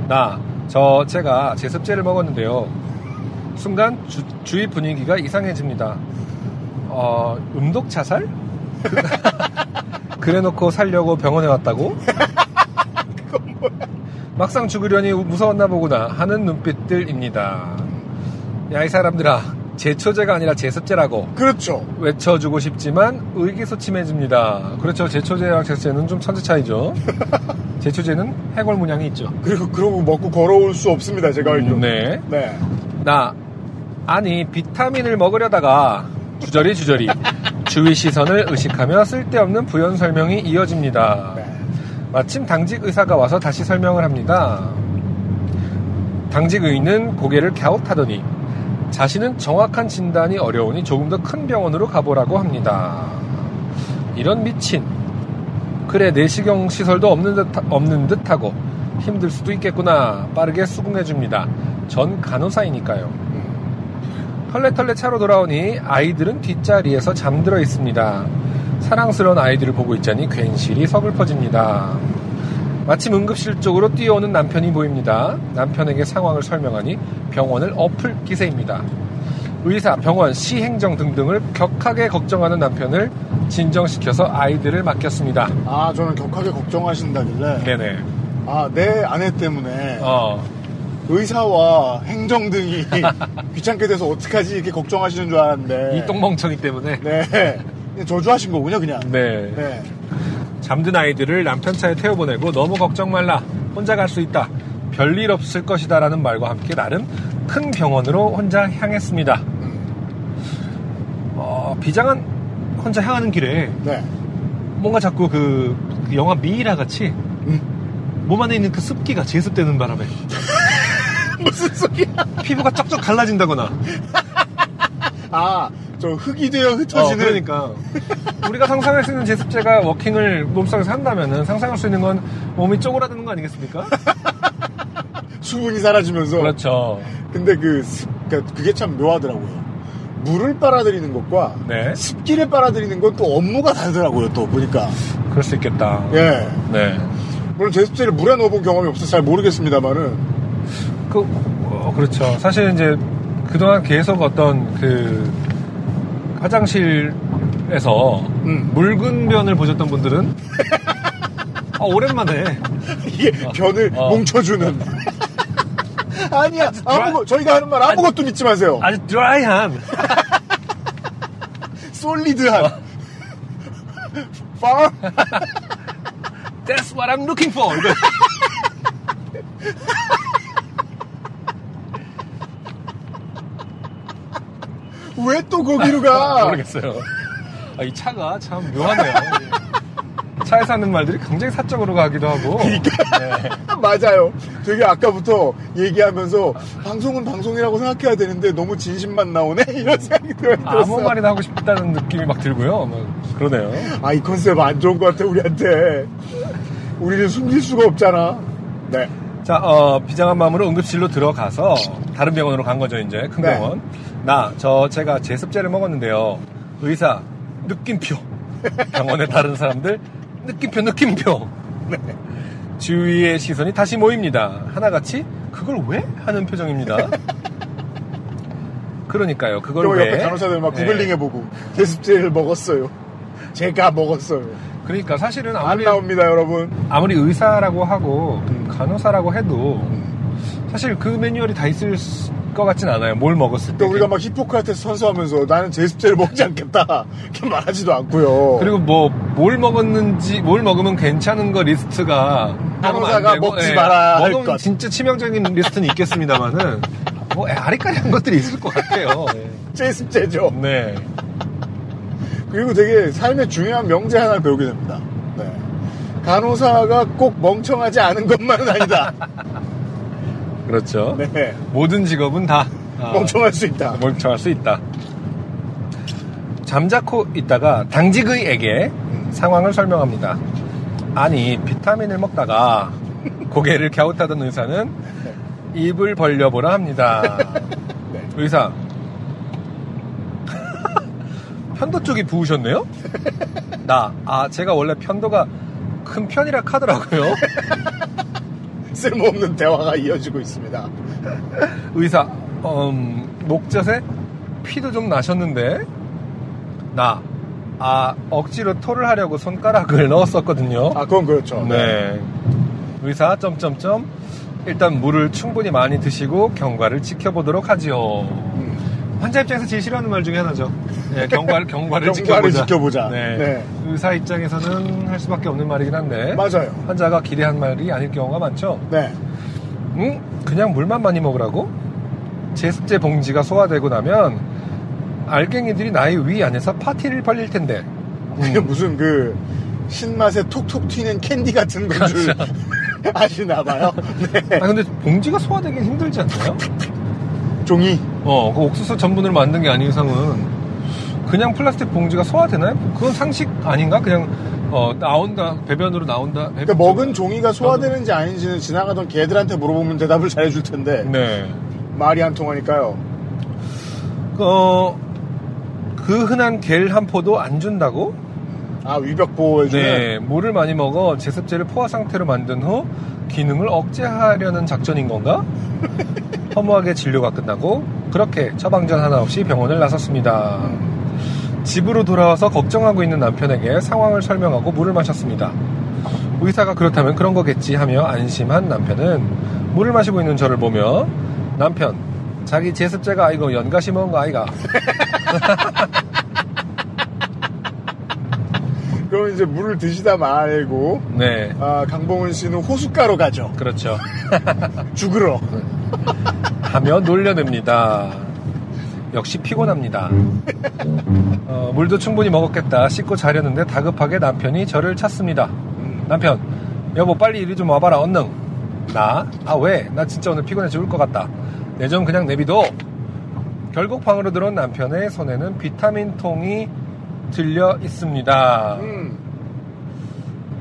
나, 저, 제가 제습제를 먹었는데요. 순간 주, 위 분위기가 이상해집니다. 어, 음독 자살? 그래놓고 살려고 병원에 왔다고? 막상 죽으려니 무서웠나 보구나 하는 눈빛들입니다. 야, 이 사람들아. 제초제가 아니라 제습제라고. 그렇죠. 외쳐주고 싶지만 의기소침해집니다. 그렇죠. 제초제랑 제습제는 좀 천지 차이죠. 제초제는 해골 문양이 있죠. 그리고, 그러고 먹고 걸어올 수 없습니다. 제가 알기로. 네. 네. 나, 아니, 비타민을 먹으려다가 주저리 주저리 주위 시선을 의식하며 쓸데없는 부연 설명이 이어집니다. 네. 마침 당직 의사가 와서 다시 설명을 합니다. 당직 의는 고개를 갸웃하더니 자신은 정확한 진단이 어려우니 조금 더 큰 병원으로 가보라고 합니다. 이런 미친. 그래, 내시경 시설도 없는 듯, 없는 듯하고 힘들 수도 있겠구나. 빠르게 수긍해줍니다. 전 간호사이니까요. 털레털레 차로 돌아오니 아이들은 뒷자리에서 잠들어 있습니다. 사랑스러운 아이들을 보고 있자니 괜시리 서글퍼집니다. 마침 응급실 쪽으로 뛰어오는 남편이 보입니다. 남편에게 상황을 설명하니 병원을 엎을 기세입니다. 의사, 병원, 시행정 등등을 격하게 걱정하는 남편을 진정시켜서 아이들을 맡겼습니다. 아, 저는 격하게 걱정하신다길래. 네네. 아, 내 아내 때문에 어, 의사와 행정 등이 귀찮게 돼서 어떡하지 이렇게 걱정하시는 줄 알았는데. 이 똥멍청이 때문에. 네. 저주하신 거군요, 그냥. 네. 네. 잠든 아이들을 남편 차에 태워보내고 너무 걱정 말라. 혼자 갈 수 있다. 별일 없을 것이다 라는 말과 함께 나름 큰 병원으로 혼자 향했습니다. 어, 비장한 혼자 향하는 길에 네. 뭔가 자꾸 그 그 영화 미이라 같이 몸 안에 있는 그 습기가 제습되는 바람에 무슨 소리야? 피부가 쩍쩍 갈라진다거나. 아, 저 흙이 되어 어, 흩어지는. 그러니까 우리가 상상할 수 있는 제습제가 워킹을 몸속에서 한다면은 상상할 수 있는 건 몸이 쪼그라드는 거 아니겠습니까? 수분이 사라지면서. 그렇죠. 근데 그, 습, 그러니까 그게 참 묘하더라고요. 물을 빨아들이는 것과 네. 습기를 빨아들이는 건 또 업무가 다르더라고요, 또 보니까. 그럴 수 있겠다. 예. 네. 물론 제습제를 물에 넣어본 경험이 없어서 잘 모르겠습니다만은. 그, 어, 그렇죠. 사실 이제 그동안 계속 어떤 그 화장실에서 음. 묽은 변을 보셨던 분들은 아, 오랜만에 이게 변을 어. 뭉쳐주는. 아니야, 아무것, 저희가 하는 말 아무것도 믿지 마세요. 아주 드라이한 솔리드한. 파 That's what I'm looking for. 이거. 왜 또 거기로 가? 모르겠어요. 아, 이 차가 참 묘하네요. 차에서 하는 말들이 굉장히 사적으로 가기도 하고. 네. 맞아요. 되게 아까부터 얘기하면서 방송은 방송이라고 생각해야 되는데 너무 진심만 나오네? 이런 생각이 들었어요. 아무 말이나 하고 싶다는 느낌이 막 들고요. 뭐 그러네요. 아, 이 컨셉 안 좋은 것 같아, 우리한테. 우리는 숨길 수가 없잖아. 네. 자, 어, 비장한 마음으로 응급실로 들어가서 다른 병원으로 간 거죠, 이제. 큰 네. 병원. 나, 저, 제가 제습제를 먹었는데요. 의사, 느낌표. 병원의 다른 사람들, 느낌표, 느낌표. 네. 주위의 시선이 다시 모입니다. 하나같이, 그걸 왜? 하는 표정입니다. 그러니까요, 그걸 또 왜? 옆에 간호사들 막 네. 구글링 해보고 제습제를 먹었어요. 제가 먹었어요. 그러니까 사실은 안 아무리, 나옵니다, 여러분. 아무리 의사라고 하고, 간호사라고 해도, 사실 그 매뉴얼이 다 있을 수- 것 같진 않아요. 뭘 먹었을 때. 또 우리가 막 히포크라테스 선서하면서 나는 제습제를 먹지 않겠다. 이렇게 말하지도 않고요. 그리고 뭐 뭘 먹었는지 뭘 먹으면 괜찮은 거 리스트가 간호사가 안 되고, 먹지 예, 말아야 할 것. 진짜 치명적인 리스트는 있겠습니다만은 뭐 아리까리한 것들이 있을 것 같아요. 제습제죠. 네. 그리고 되게 삶의 중요한 명제 하나 배우게 됩니다. 네. 간호사가 꼭 멍청하지 않은 것만은 아니다. 그렇죠. 네. 모든 직업은 다 아, 멍청할 수 있다. 멍청할 수 있다. 잠자코 있다가 당직의에게 상황을 설명합니다. 아니 비타민을 먹다가 고개를 갸웃하던 의사는 입을 벌려보라 합니다. 네. 의사 편도 쪽이 부으셨네요? 나, 아, 제가 원래 편도가 큰 편이라 카더라고요. 쓸모없는 대화가 이어지고 있습니다. 의사, 음, 목젖에 피도 좀 나셨는데, 나, 아, 억지로 토를 하려고 손가락을 넣었었거든요. 아, 그건 그렇죠. 네. 의사, 점점점, 일단 물을 충분히 많이 드시고 경과를 지켜보도록 하지요. 음. 환자 입장에서 제일 싫어하는 말 중에 하나죠. 네, 경과를, 경과를, 경과를 지켜보자. 지켜보자. 네. 네. 의사 입장에서는 할 수밖에 없는 말이긴 한데. 맞아요. 환자가 기대한 말이 아닐 경우가 많죠. 네. 응? 그냥 물만 많이 먹으라고? 제습제 봉지가 소화되고 나면 알갱이들이 나의 위 안에서 파티를 벌릴 텐데. 그게 무슨 그 신맛에 톡톡 튀는 캔디 같은 건줄 아시나 봐요. 네. 아 근데 봉지가 소화되긴 힘들지 않나요? 종이. 어, 그 옥수수 전분으로 만든 게 아닌 이상은 그냥 플라스틱 봉지가 소화되나요? 그건 상식 아닌가? 그냥 어, 나온다 배변으로 나온다. 그러니까 먹은 종이가 소화되는지 아닌지는 지나가던 개들한테 물어보면 대답을 잘해줄 텐데 네. 말이 안 통하니까요. 어, 그 흔한 겔 한 포도 안 준다고? 아 위벽 보호해주는. 네, 물을 많이 먹어 제습제를 포화 상태로 만든 후 기능을 억제하려는 작전인 건가? 허무하게 진료가 끝나고 그렇게 처방전 하나 없이 병원을 나섰습니다. 집으로 돌아와서 걱정하고 있는 남편에게 상황을 설명하고 물을 마셨습니다. 의사가 그렇다면 그런 거겠지 하며 안심한 남편은 물을 마시고 있는 저를 보며 남편 자기 제습제가 아니고 연가시 먹은 거 아이가 그럼 이제 물을 드시다 말고 네 아, 강봉은 씨는 호숫가로 가죠. 그렇죠 죽으러. 하며 놀려냅니다. 역시 피곤합니다. 어, 물도 충분히 먹었겠다 씻고 자려는데 다급하게 남편이 저를 찾습니다. 남편, 여보 빨리 이리 좀 와봐라 얼른. 나? 아 왜? 나 진짜 오늘 피곤해 죽을 것 같다. 내 좀 그냥 내비둬. 결국 방으로 들어온 남편의 손에는 비타민 통이 들려 있습니다. 음.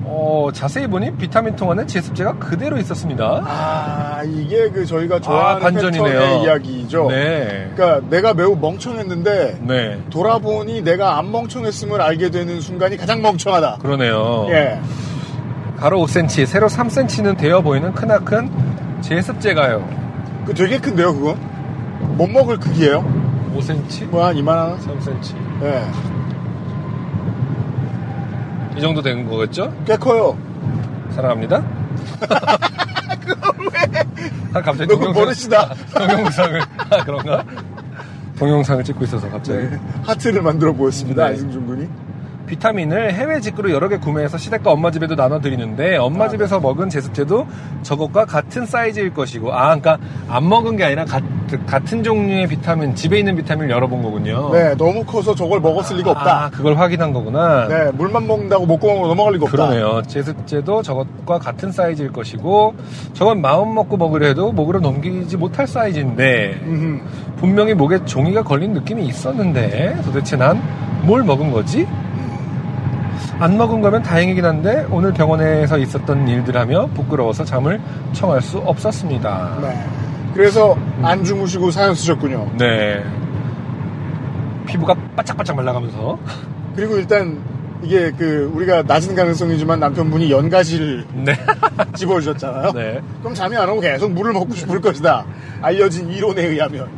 어, 자세히 보니 비타민 통 안에 제습제가 그대로 있었습니다. 아, 이게 그 저희가 좋아하는 아, 반전이네요. 패턴의 이야기죠. 네. 그러니까 내가 매우 멍청했는데 네. 돌아보니 내가 안 멍청했음을 알게 되는 순간이 가장 멍청하다. 그러네요. 예. 가로 5cm, 세로 3cm는 되어 보이는 크나큰 제습제가요. 그 되게 큰데요, 그거? 못 먹을 크기예요? 5cm? 뭐한 이만한? 3cm. 예. 이 정도 되는 거겠죠? 꽤 커요. 사랑합니다. 그걸 왜? 아, 갑자기 너무 버릇이다. 동영상을, 아, 그런가? 동영상을 찍고 있어서 갑자기. 네. 하트를 만들어 보였습니다, 네. 안승준 군이. 비타민을 해외 직구로 여러 개 구매해서 시댁과 엄마 집에도 나눠드리는데 엄마 집에서 먹은 제습제도 저것과 같은 사이즈일 것이고 아 그러니까 안 먹은 게 아니라 가, 같은 종류의 비타민 집에 있는 비타민을 열어본 거군요. 네, 너무 커서 저걸 먹었을 리가 없다. 아 그걸 확인한 거구나. 네, 물만 먹는다고 목구멍으로 넘어갈 리가 없다. 그러네요. 제습제도 저것과 같은 사이즈일 것이고 저건 마음 먹고 먹으려 해도 목으로 넘기지 못할 사이즈인데 음흠. 분명히 목에 종이가 걸린 느낌이 있었는데 도대체 난 뭘 먹은 거지? 안 먹은 거면 다행이긴 한데 오늘 병원에서 있었던 일들 하며 부끄러워서 잠을 청할 수 없었습니다. 네. 그래서 안 주무시고 사연 쓰셨군요. 네. 피부가 바짝바짝 말라가면서 그리고 일단 이게 그 우리가 낮은 가능성이지만 남편분이 연가시를 네. 집어주셨잖아요. 네. 그럼 잠이 안 오고 계속 물을 먹고 싶을 것이다. 알려진 이론에 의하면.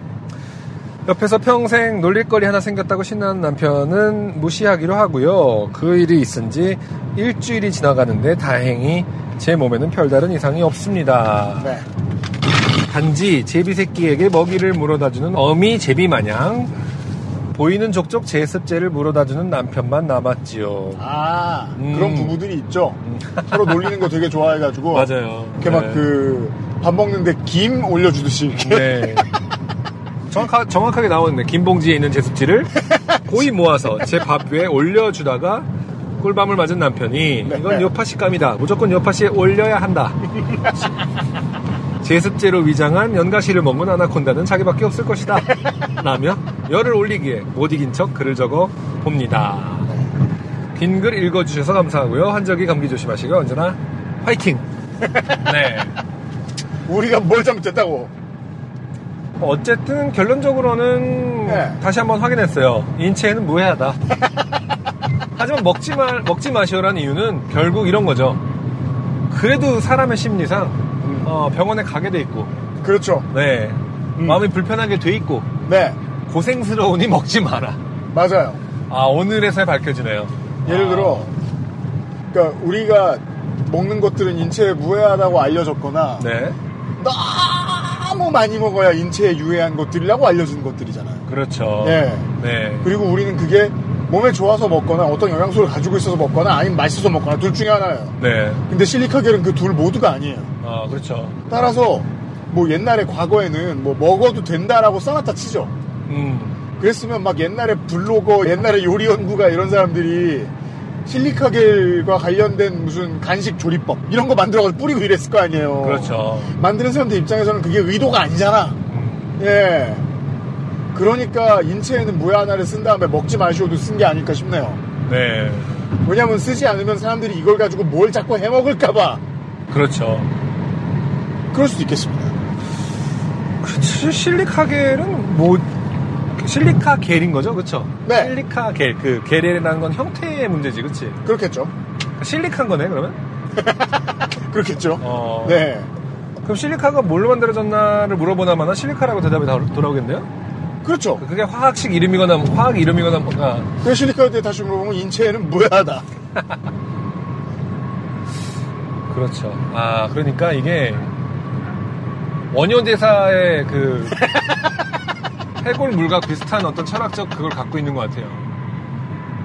옆에서 평생 놀릴거리 하나 생겼다고 신나는 남편은 무시하기로 하고요. 그 일이 있은 지 일주일이 지나가는데 다행히 제 몸에는 별다른 이상이 없습니다. 네. 단지 제비 새끼에게 먹이를 물어다주는 어미 제비 마냥 보이는 족족 제습제를 물어다주는 남편만 남았지요. 아 음. 그런 부부들이 있죠. 서로 놀리는 거 되게 좋아해가지고. 맞아요. 이렇게 막그 밥 먹는데 김 올려주듯이 이렇게. 네. 정확하, 정확하게 나오는데 김봉지에 있는 제습제를 고이 모아서 제 밥 위에 올려주다가 꿀밤을 맞은 남편이 네. 이건 요파 식감이다. 무조건 요파시에 올려야 한다. 제습제로 위장한 연가시를 먹은 아나콘다는 자기밖에 없을 것이다. 라며 열을 올리기에 못 이긴 척 글을 적어 봅니다. 긴 글 읽어주셔서 감사하고요. 한적이 감기 조심하시고 언제나 화이팅! 네. 우리가 뭘 잘못했다고. 어쨌든 결론적으로는 네. 다시 한번 확인했어요. 인체에는 무해하다. 하지만 먹지 말 먹지 마시오라는 이유는 결국 이런 거죠. 그래도 사람의 심리상 어, 병원에 가게 돼 있고, 그렇죠. 네 음. 마음이 불편하게 돼 있고 네. 고생스러우니 먹지 마라. 맞아요. 아 오늘에서 밝혀지네요. 예를 아, 들어, 그러니까 우리가 먹는 것들은 인체에 무해하다고 알려졌거나 네 너무 많이 먹어야 인체에 유해한 것들이라고 알려진 것들이잖아요. 그렇죠. 예. 네 그리고 우리는 그게 몸에 좋아서 먹거나 어떤 영양소를 가지고 있어서 먹거나 아니면 맛있어서 먹거나 둘 중에 하나예요. 네. 근데 실리카겔은 그 둘 모두가 아니에요. 아 그렇죠. 따라서 뭐 옛날에 과거에는 뭐 먹어도 된다라고 써놨다 치죠. 음 그랬으면 막 옛날에 블로거, 옛날에 요리 연구가 이런 사람들이 실리카겔과 관련된 무슨 간식 조리법 이런 거 만들어가지고 뿌리고 이랬을 거 아니에요. 그렇죠. 만드는 사람들 입장에서는 그게 의도가 아니잖아. 예. 그러니까 인체에는 무해 하나를 쓴 다음에 먹지 마시오도 쓴 게 아닐까 싶네요. 네 왜냐면 쓰지 않으면 사람들이 이걸 가지고 뭘 자꾸 해먹을까봐 그렇죠. 그럴 수도 있겠습니다. 그치, 실리카겔은 뭐 실리카 겔인 거죠, 그렇죠? 네. 실리카 겔, 그 겔이라는 건 형태의 문제지, 그렇지? 그렇겠죠. 실리카인 거네, 그러면? 그렇겠죠. 어. 네. 그럼 실리카가 뭘로 만들어졌나를 물어보나마나 실리카라고 대답이 다 돌아오겠네요? 그렇죠. 그게 화학식 이름이거나 화학 이름이거나 뭔가 그 실리카겔에 다시 물어보면 인체에는 무해하다. 그렇죠. 아, 그러니까 이게 원효 대사의 그 해골물과 비슷한 어떤 철학적 그걸 갖고 있는 것 같아요.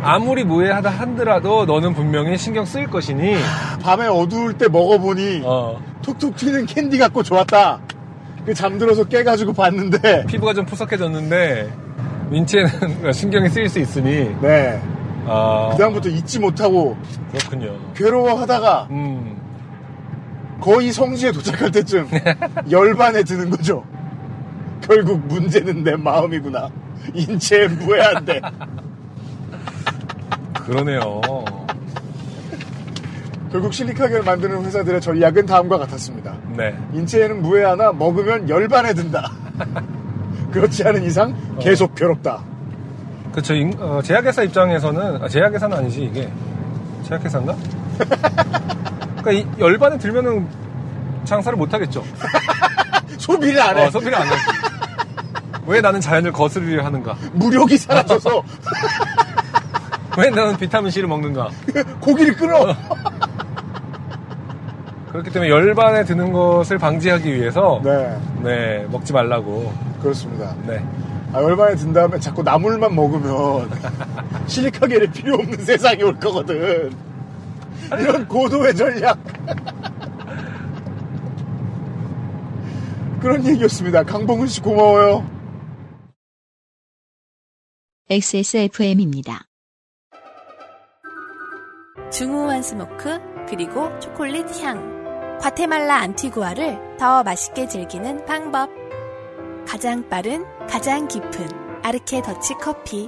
아무리 무해하다 한더라도 너는 분명히 신경 쓰일 것이니 밤에 어두울 때 먹어보니 어, 톡톡 튀는 캔디 갖고 좋았다. 그 잠들어서 깨가지고 봤는데 피부가 좀 푸석해졌는데 인체는 신경이 쓰일 수 있으니 네. 아, 그다음부터 잊지 못하고 그렇군요. 괴로워하다가 음, 거의 성지에 도착할 때쯤 열반에 드는 거죠. 결국 문제는 내 마음이구나. 인체엔 무해한데. 그러네요. 결국 실리카겔을 만드는 회사들의 전략은 다음과 같았습니다. 네. 인체에는 무해하나 먹으면 열반에 든다. 그렇지 않은 이상 계속 괴롭다. 그쵸. 인- 어, 제약회사 입장에서는, 아, 제약회사는 아니지, 이게. 제약회사인가? 그니까 이 열반에 들면은 장사를 못 하겠죠. 소비를 안 해. 어, 소비를 안 하지. 왜 나는 자연을 거스르려 하는가? 무력이 사라져서 왜 나는 비타민C를 먹는가? 고기를 끊어. 그렇기 때문에 열반에 드는 것을 방지하기 위해서 네, 네, 먹지 말라고. 그렇습니다. 네. 아, 열반에 든 다음에 자꾸 나물만 먹으면 실리카겔이 필요 없는 세상이 올 거거든. 이런 고도의 전략. 그런 얘기였습니다. 강봉훈 씨 고마워요. XSFM입니다. 중후한 스모크 그리고 초콜릿 향 과테말라 안티구아를 더 맛있게 즐기는 방법 가장 빠른 가장 깊은 아르케 더치 커피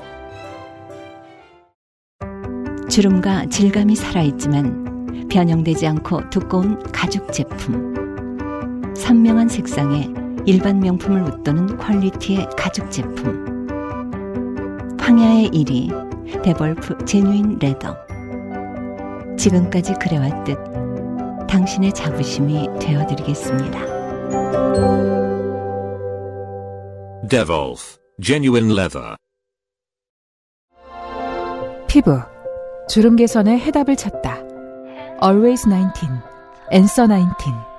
주름과 질감이 살아있지만 변형되지 않고 두꺼운 가죽 제품. 선명한 색상에 일반 명품을 웃도는 퀄리티의 가죽 제품. 황야의 1위 데볼프 제뉴인 레더. 지금까지 그래왔듯 당신의 자부심이 되어드리겠습니다. Devolf Genuine Leather. 피부 주름 개선의 해답을 찾다. Always 19, Answer 19.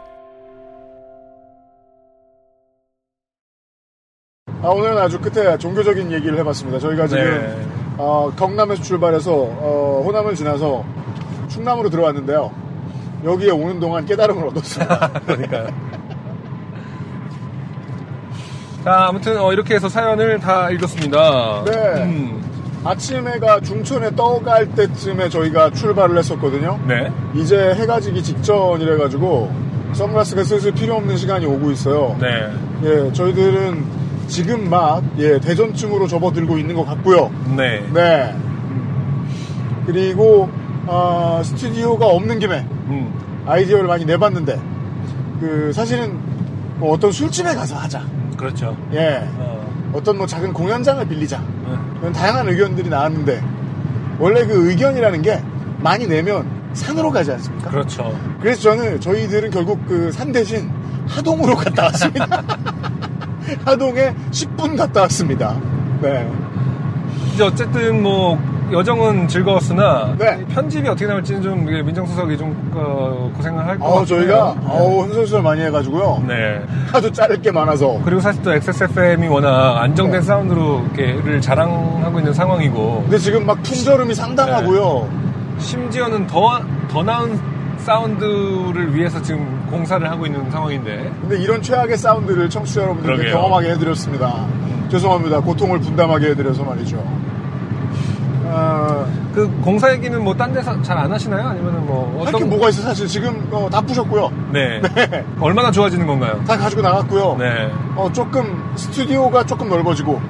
아, 오늘은 아주 끝에 종교적인 얘기를 해봤습니다. 저희가 지금 네. 어, 경남에서 출발해서 어, 호남을 지나서 충남으로 들어왔는데요. 여기에 오는 동안 깨달음을 얻었습니다. 그러니까요. 자, 아무튼 어, 이렇게 해서 사연을 다 읽었습니다. 네. 음, 아침 해가 중천에 떠갈 때쯤에 저희가 출발을 했었거든요. 네. 이제 해가 지기 직전이래가지고 선글라스가 슬슬 필요 없는 시간이 오고 있어요. 네. 예, 저희들은 지금 막 예, 대전쯤으로 접어들고 있는 것 같고요. 네. 네. 그리고 아, 스튜디오가 없는 김에 음, 아이디어를 많이 내봤는데 그 사실은 뭐 어떤 술집에 가서 하자. 그렇죠. 예. 어, 어떤 뭐 작은 공연장을 빌리자. 네. 다양한 의견들이 나왔는데 원래 그 의견이라는 게 많이 내면 산으로 가지 않습니까? 그렇죠. 그래서 저는 저희들은 결국 그 산 대신 하동으로 갔다 왔습니다. 하동에 10분 갔다 왔습니다. 네. 이제 어쨌든 뭐 여정은 즐거웠으나 네. 편집이 어떻게 나올지는 좀 민정수석이 좀 어, 고생을 할 것 같아요. 저희가 아우 흥설수설 많이 해가지고요. 네. 하도 자를 게 많아서. 그리고 사실 또 XSFM이 워낙 안정된 네. 사운드로 이렇게를 자랑하고 있는 상황이고 근데 지금 막 풍절음이 상당하고요. 심지어는 더, 더 나은 사운드를 위해서 지금 공사를 하고 있는 상황인데 근데 이런 최악의 사운드를 청취자 여러분들께 그러게요. 경험하게 해드렸습니다. 죄송합니다. 고통을 분담하게 해드려서 말이죠. 아, 그 공사 얘기는 뭐 딴 데서 잘 안 하시나요? 아니면은 뭐할게 뭐가 있어 사실 지금 어, 다 부셨고요. 네. 네. 얼마나 좋아지는 건가요? 다 가지고 나갔고요. 네. 어, 조금 스튜디오가 조금 넓어지고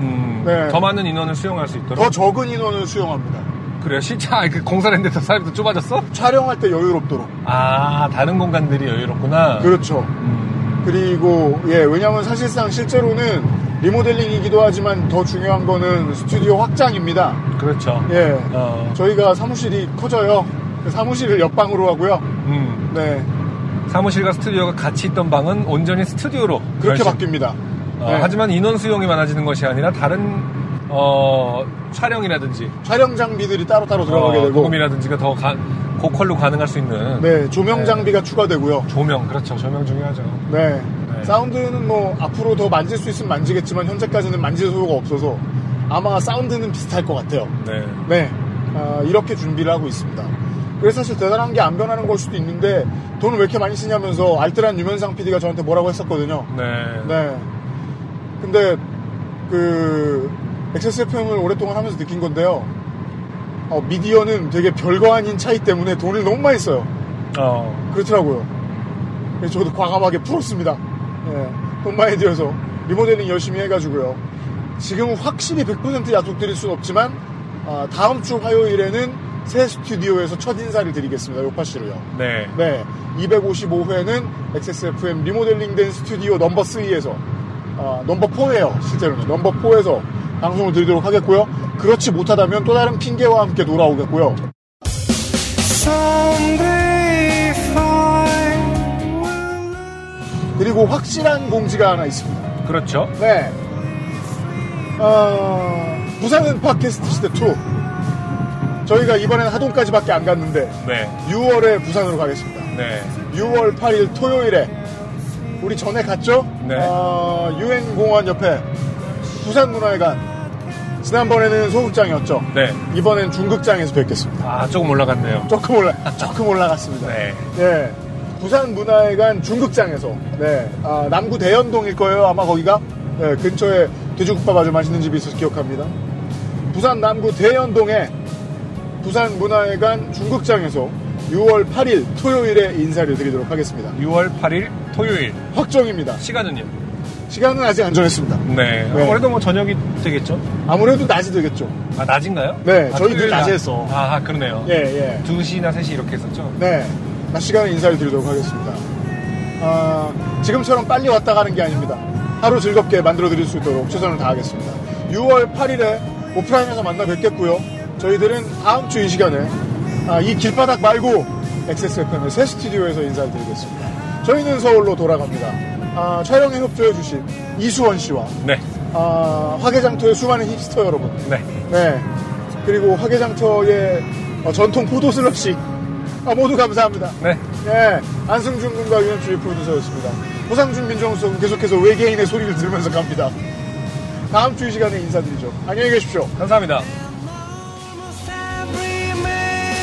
음, 네. 더 많은 인원을 수용할 수 있도록. 더 적은 인원을 수용합니다. 그래요? 실제 아, 그 공사를 했는데 더 좁아졌어? 촬영할 때 여유롭도록. 아, 다른 공간들이 여유롭구나. 그렇죠. 음, 그리고 예 왜냐하면 사실상 실제로는 리모델링이기도 하지만 더 중요한 거는 스튜디오 확장입니다. 그렇죠. 예 어, 저희가 사무실이 커져요. 그 사무실을 옆방으로 하고요. 음, 네 사무실과 스튜디오가 같이 있던 방은 온전히 스튜디오로. 그렇게 변신. 바뀝니다. 어, 네. 하지만 인원 수용이 많아지는 것이 아니라 다른 어, 촬영이라든지 촬영 장비들이 따로따로 들어가게 어, 되고 녹음이라든지가 더 가- 고퀄로 가능할 수 있는 네 조명 네. 장비가 추가되고요. 조명 그렇죠 조명 중요하죠. 네. 네. 사운드는 뭐 앞으로 더 만질 수 있으면 만지겠지만 현재까지는 만질 소요가 없어서 아마 사운드는 비슷할 것 같아요. 네. 네. 아, 이렇게 준비를 하고 있습니다. 그래서 사실 대단한 게 안 변하는 걸 수도 있는데 돈을 왜 이렇게 많이 쓰냐면서 알뜰한 유면상 PD가 저한테 뭐라고 했었거든요. 네. 네. 근데 그 XSFM을 오랫동안 하면서 느낀 건데요. 어, 미디어는 되게 별거 아닌 차이 때문에 돈을 너무 많이 써요. 어. 그렇더라고요. 그래서 저도 과감하게 풀었습니다. 예, 돈 많이 들여서 리모델링 열심히 해가지고요. 지금은 확실히 100% 약속드릴 수는 없지만 아, 다음 주 화요일에는 새 스튜디오에서 첫 인사를 드리겠습니다. 요파 씨로요. 네. 네. 255회는 XSFM 리모델링된 스튜디오 넘버 3에서 아, 넘버 4예요. 실제로는 넘버 4에서 방송을 드리도록 하겠고요. 그렇지 못하다면 또 다른 핑계와 함께 돌아오겠고요. 그리고 확실한 공지가 하나 있습니다. 그렇죠. 네. 어, 부산은 팟캐스트 시대 2. 저희가 이번엔 하동까지밖에 안 갔는데 네. 6월에 부산으로 가겠습니다. 네. 6월 8일 토요일에 우리 전에 갔죠? 네. 어, 유엔공원 옆에 부산문화회관. 지난번에는 소극장이었죠. 네. 이번엔 중극장에서 뵙겠습니다. 아, 조금 올라갔네요. 조금 올라, 조금 올라갔습니다. 네. 네. 부산문화회관 중극장에서, 네. 아, 남구 대연동일 거예요, 아마 거기가. 네, 근처에 돼지국밥 아주 맛있는 집이 있어서 기억합니다. 부산 남구 대연동에 부산문화회관 중극장에서 6월 8일 토요일에 인사를 드리도록 하겠습니다. 6월 8일 토요일. 확정입니다. 시간은요? 시간은 아직 안 정했습니다. 네. 네. 아무래도 뭐 저녁이 되겠죠? 아무래도 낮이 되겠죠. 아, 낮인가요? 네, 아, 저희 늘 낮에 낮. 했어. 아, 그러네요. 예, 예. 2시나 3시 이렇게 했었죠? 네. 낮 시간에 인사를 드리도록 하겠습니다. 아, 지금처럼 빨리 왔다 가는 게 아닙니다. 하루 즐겁게 만들어 드릴 수 있도록 최선을 다하겠습니다. 6월 8일에 오프라인에서 만나 뵙겠고요. 저희들은 다음 주 이 시간에 아, 이 길바닥 말고 XSFM의 새 스튜디오에서 인사를 드리겠습니다. 저희는 서울로 돌아갑니다. 아, 촬영에 협조해 주신 이수원 씨와 네. 아, 화개장터의 수많은 힙스터 여러분 네. 네. 그리고 화개장터의 어, 전통 포도 슬러시 아, 모두 감사합니다. 네. 네. 안승준 군과 유현주의 프로듀서였습니다. 호상준 민정수석은 계속해서 외계인의 소리를 들으면서 갑니다. 다음 주 이 시간에 인사드리죠. 안녕히 계십시오. 감사합니다.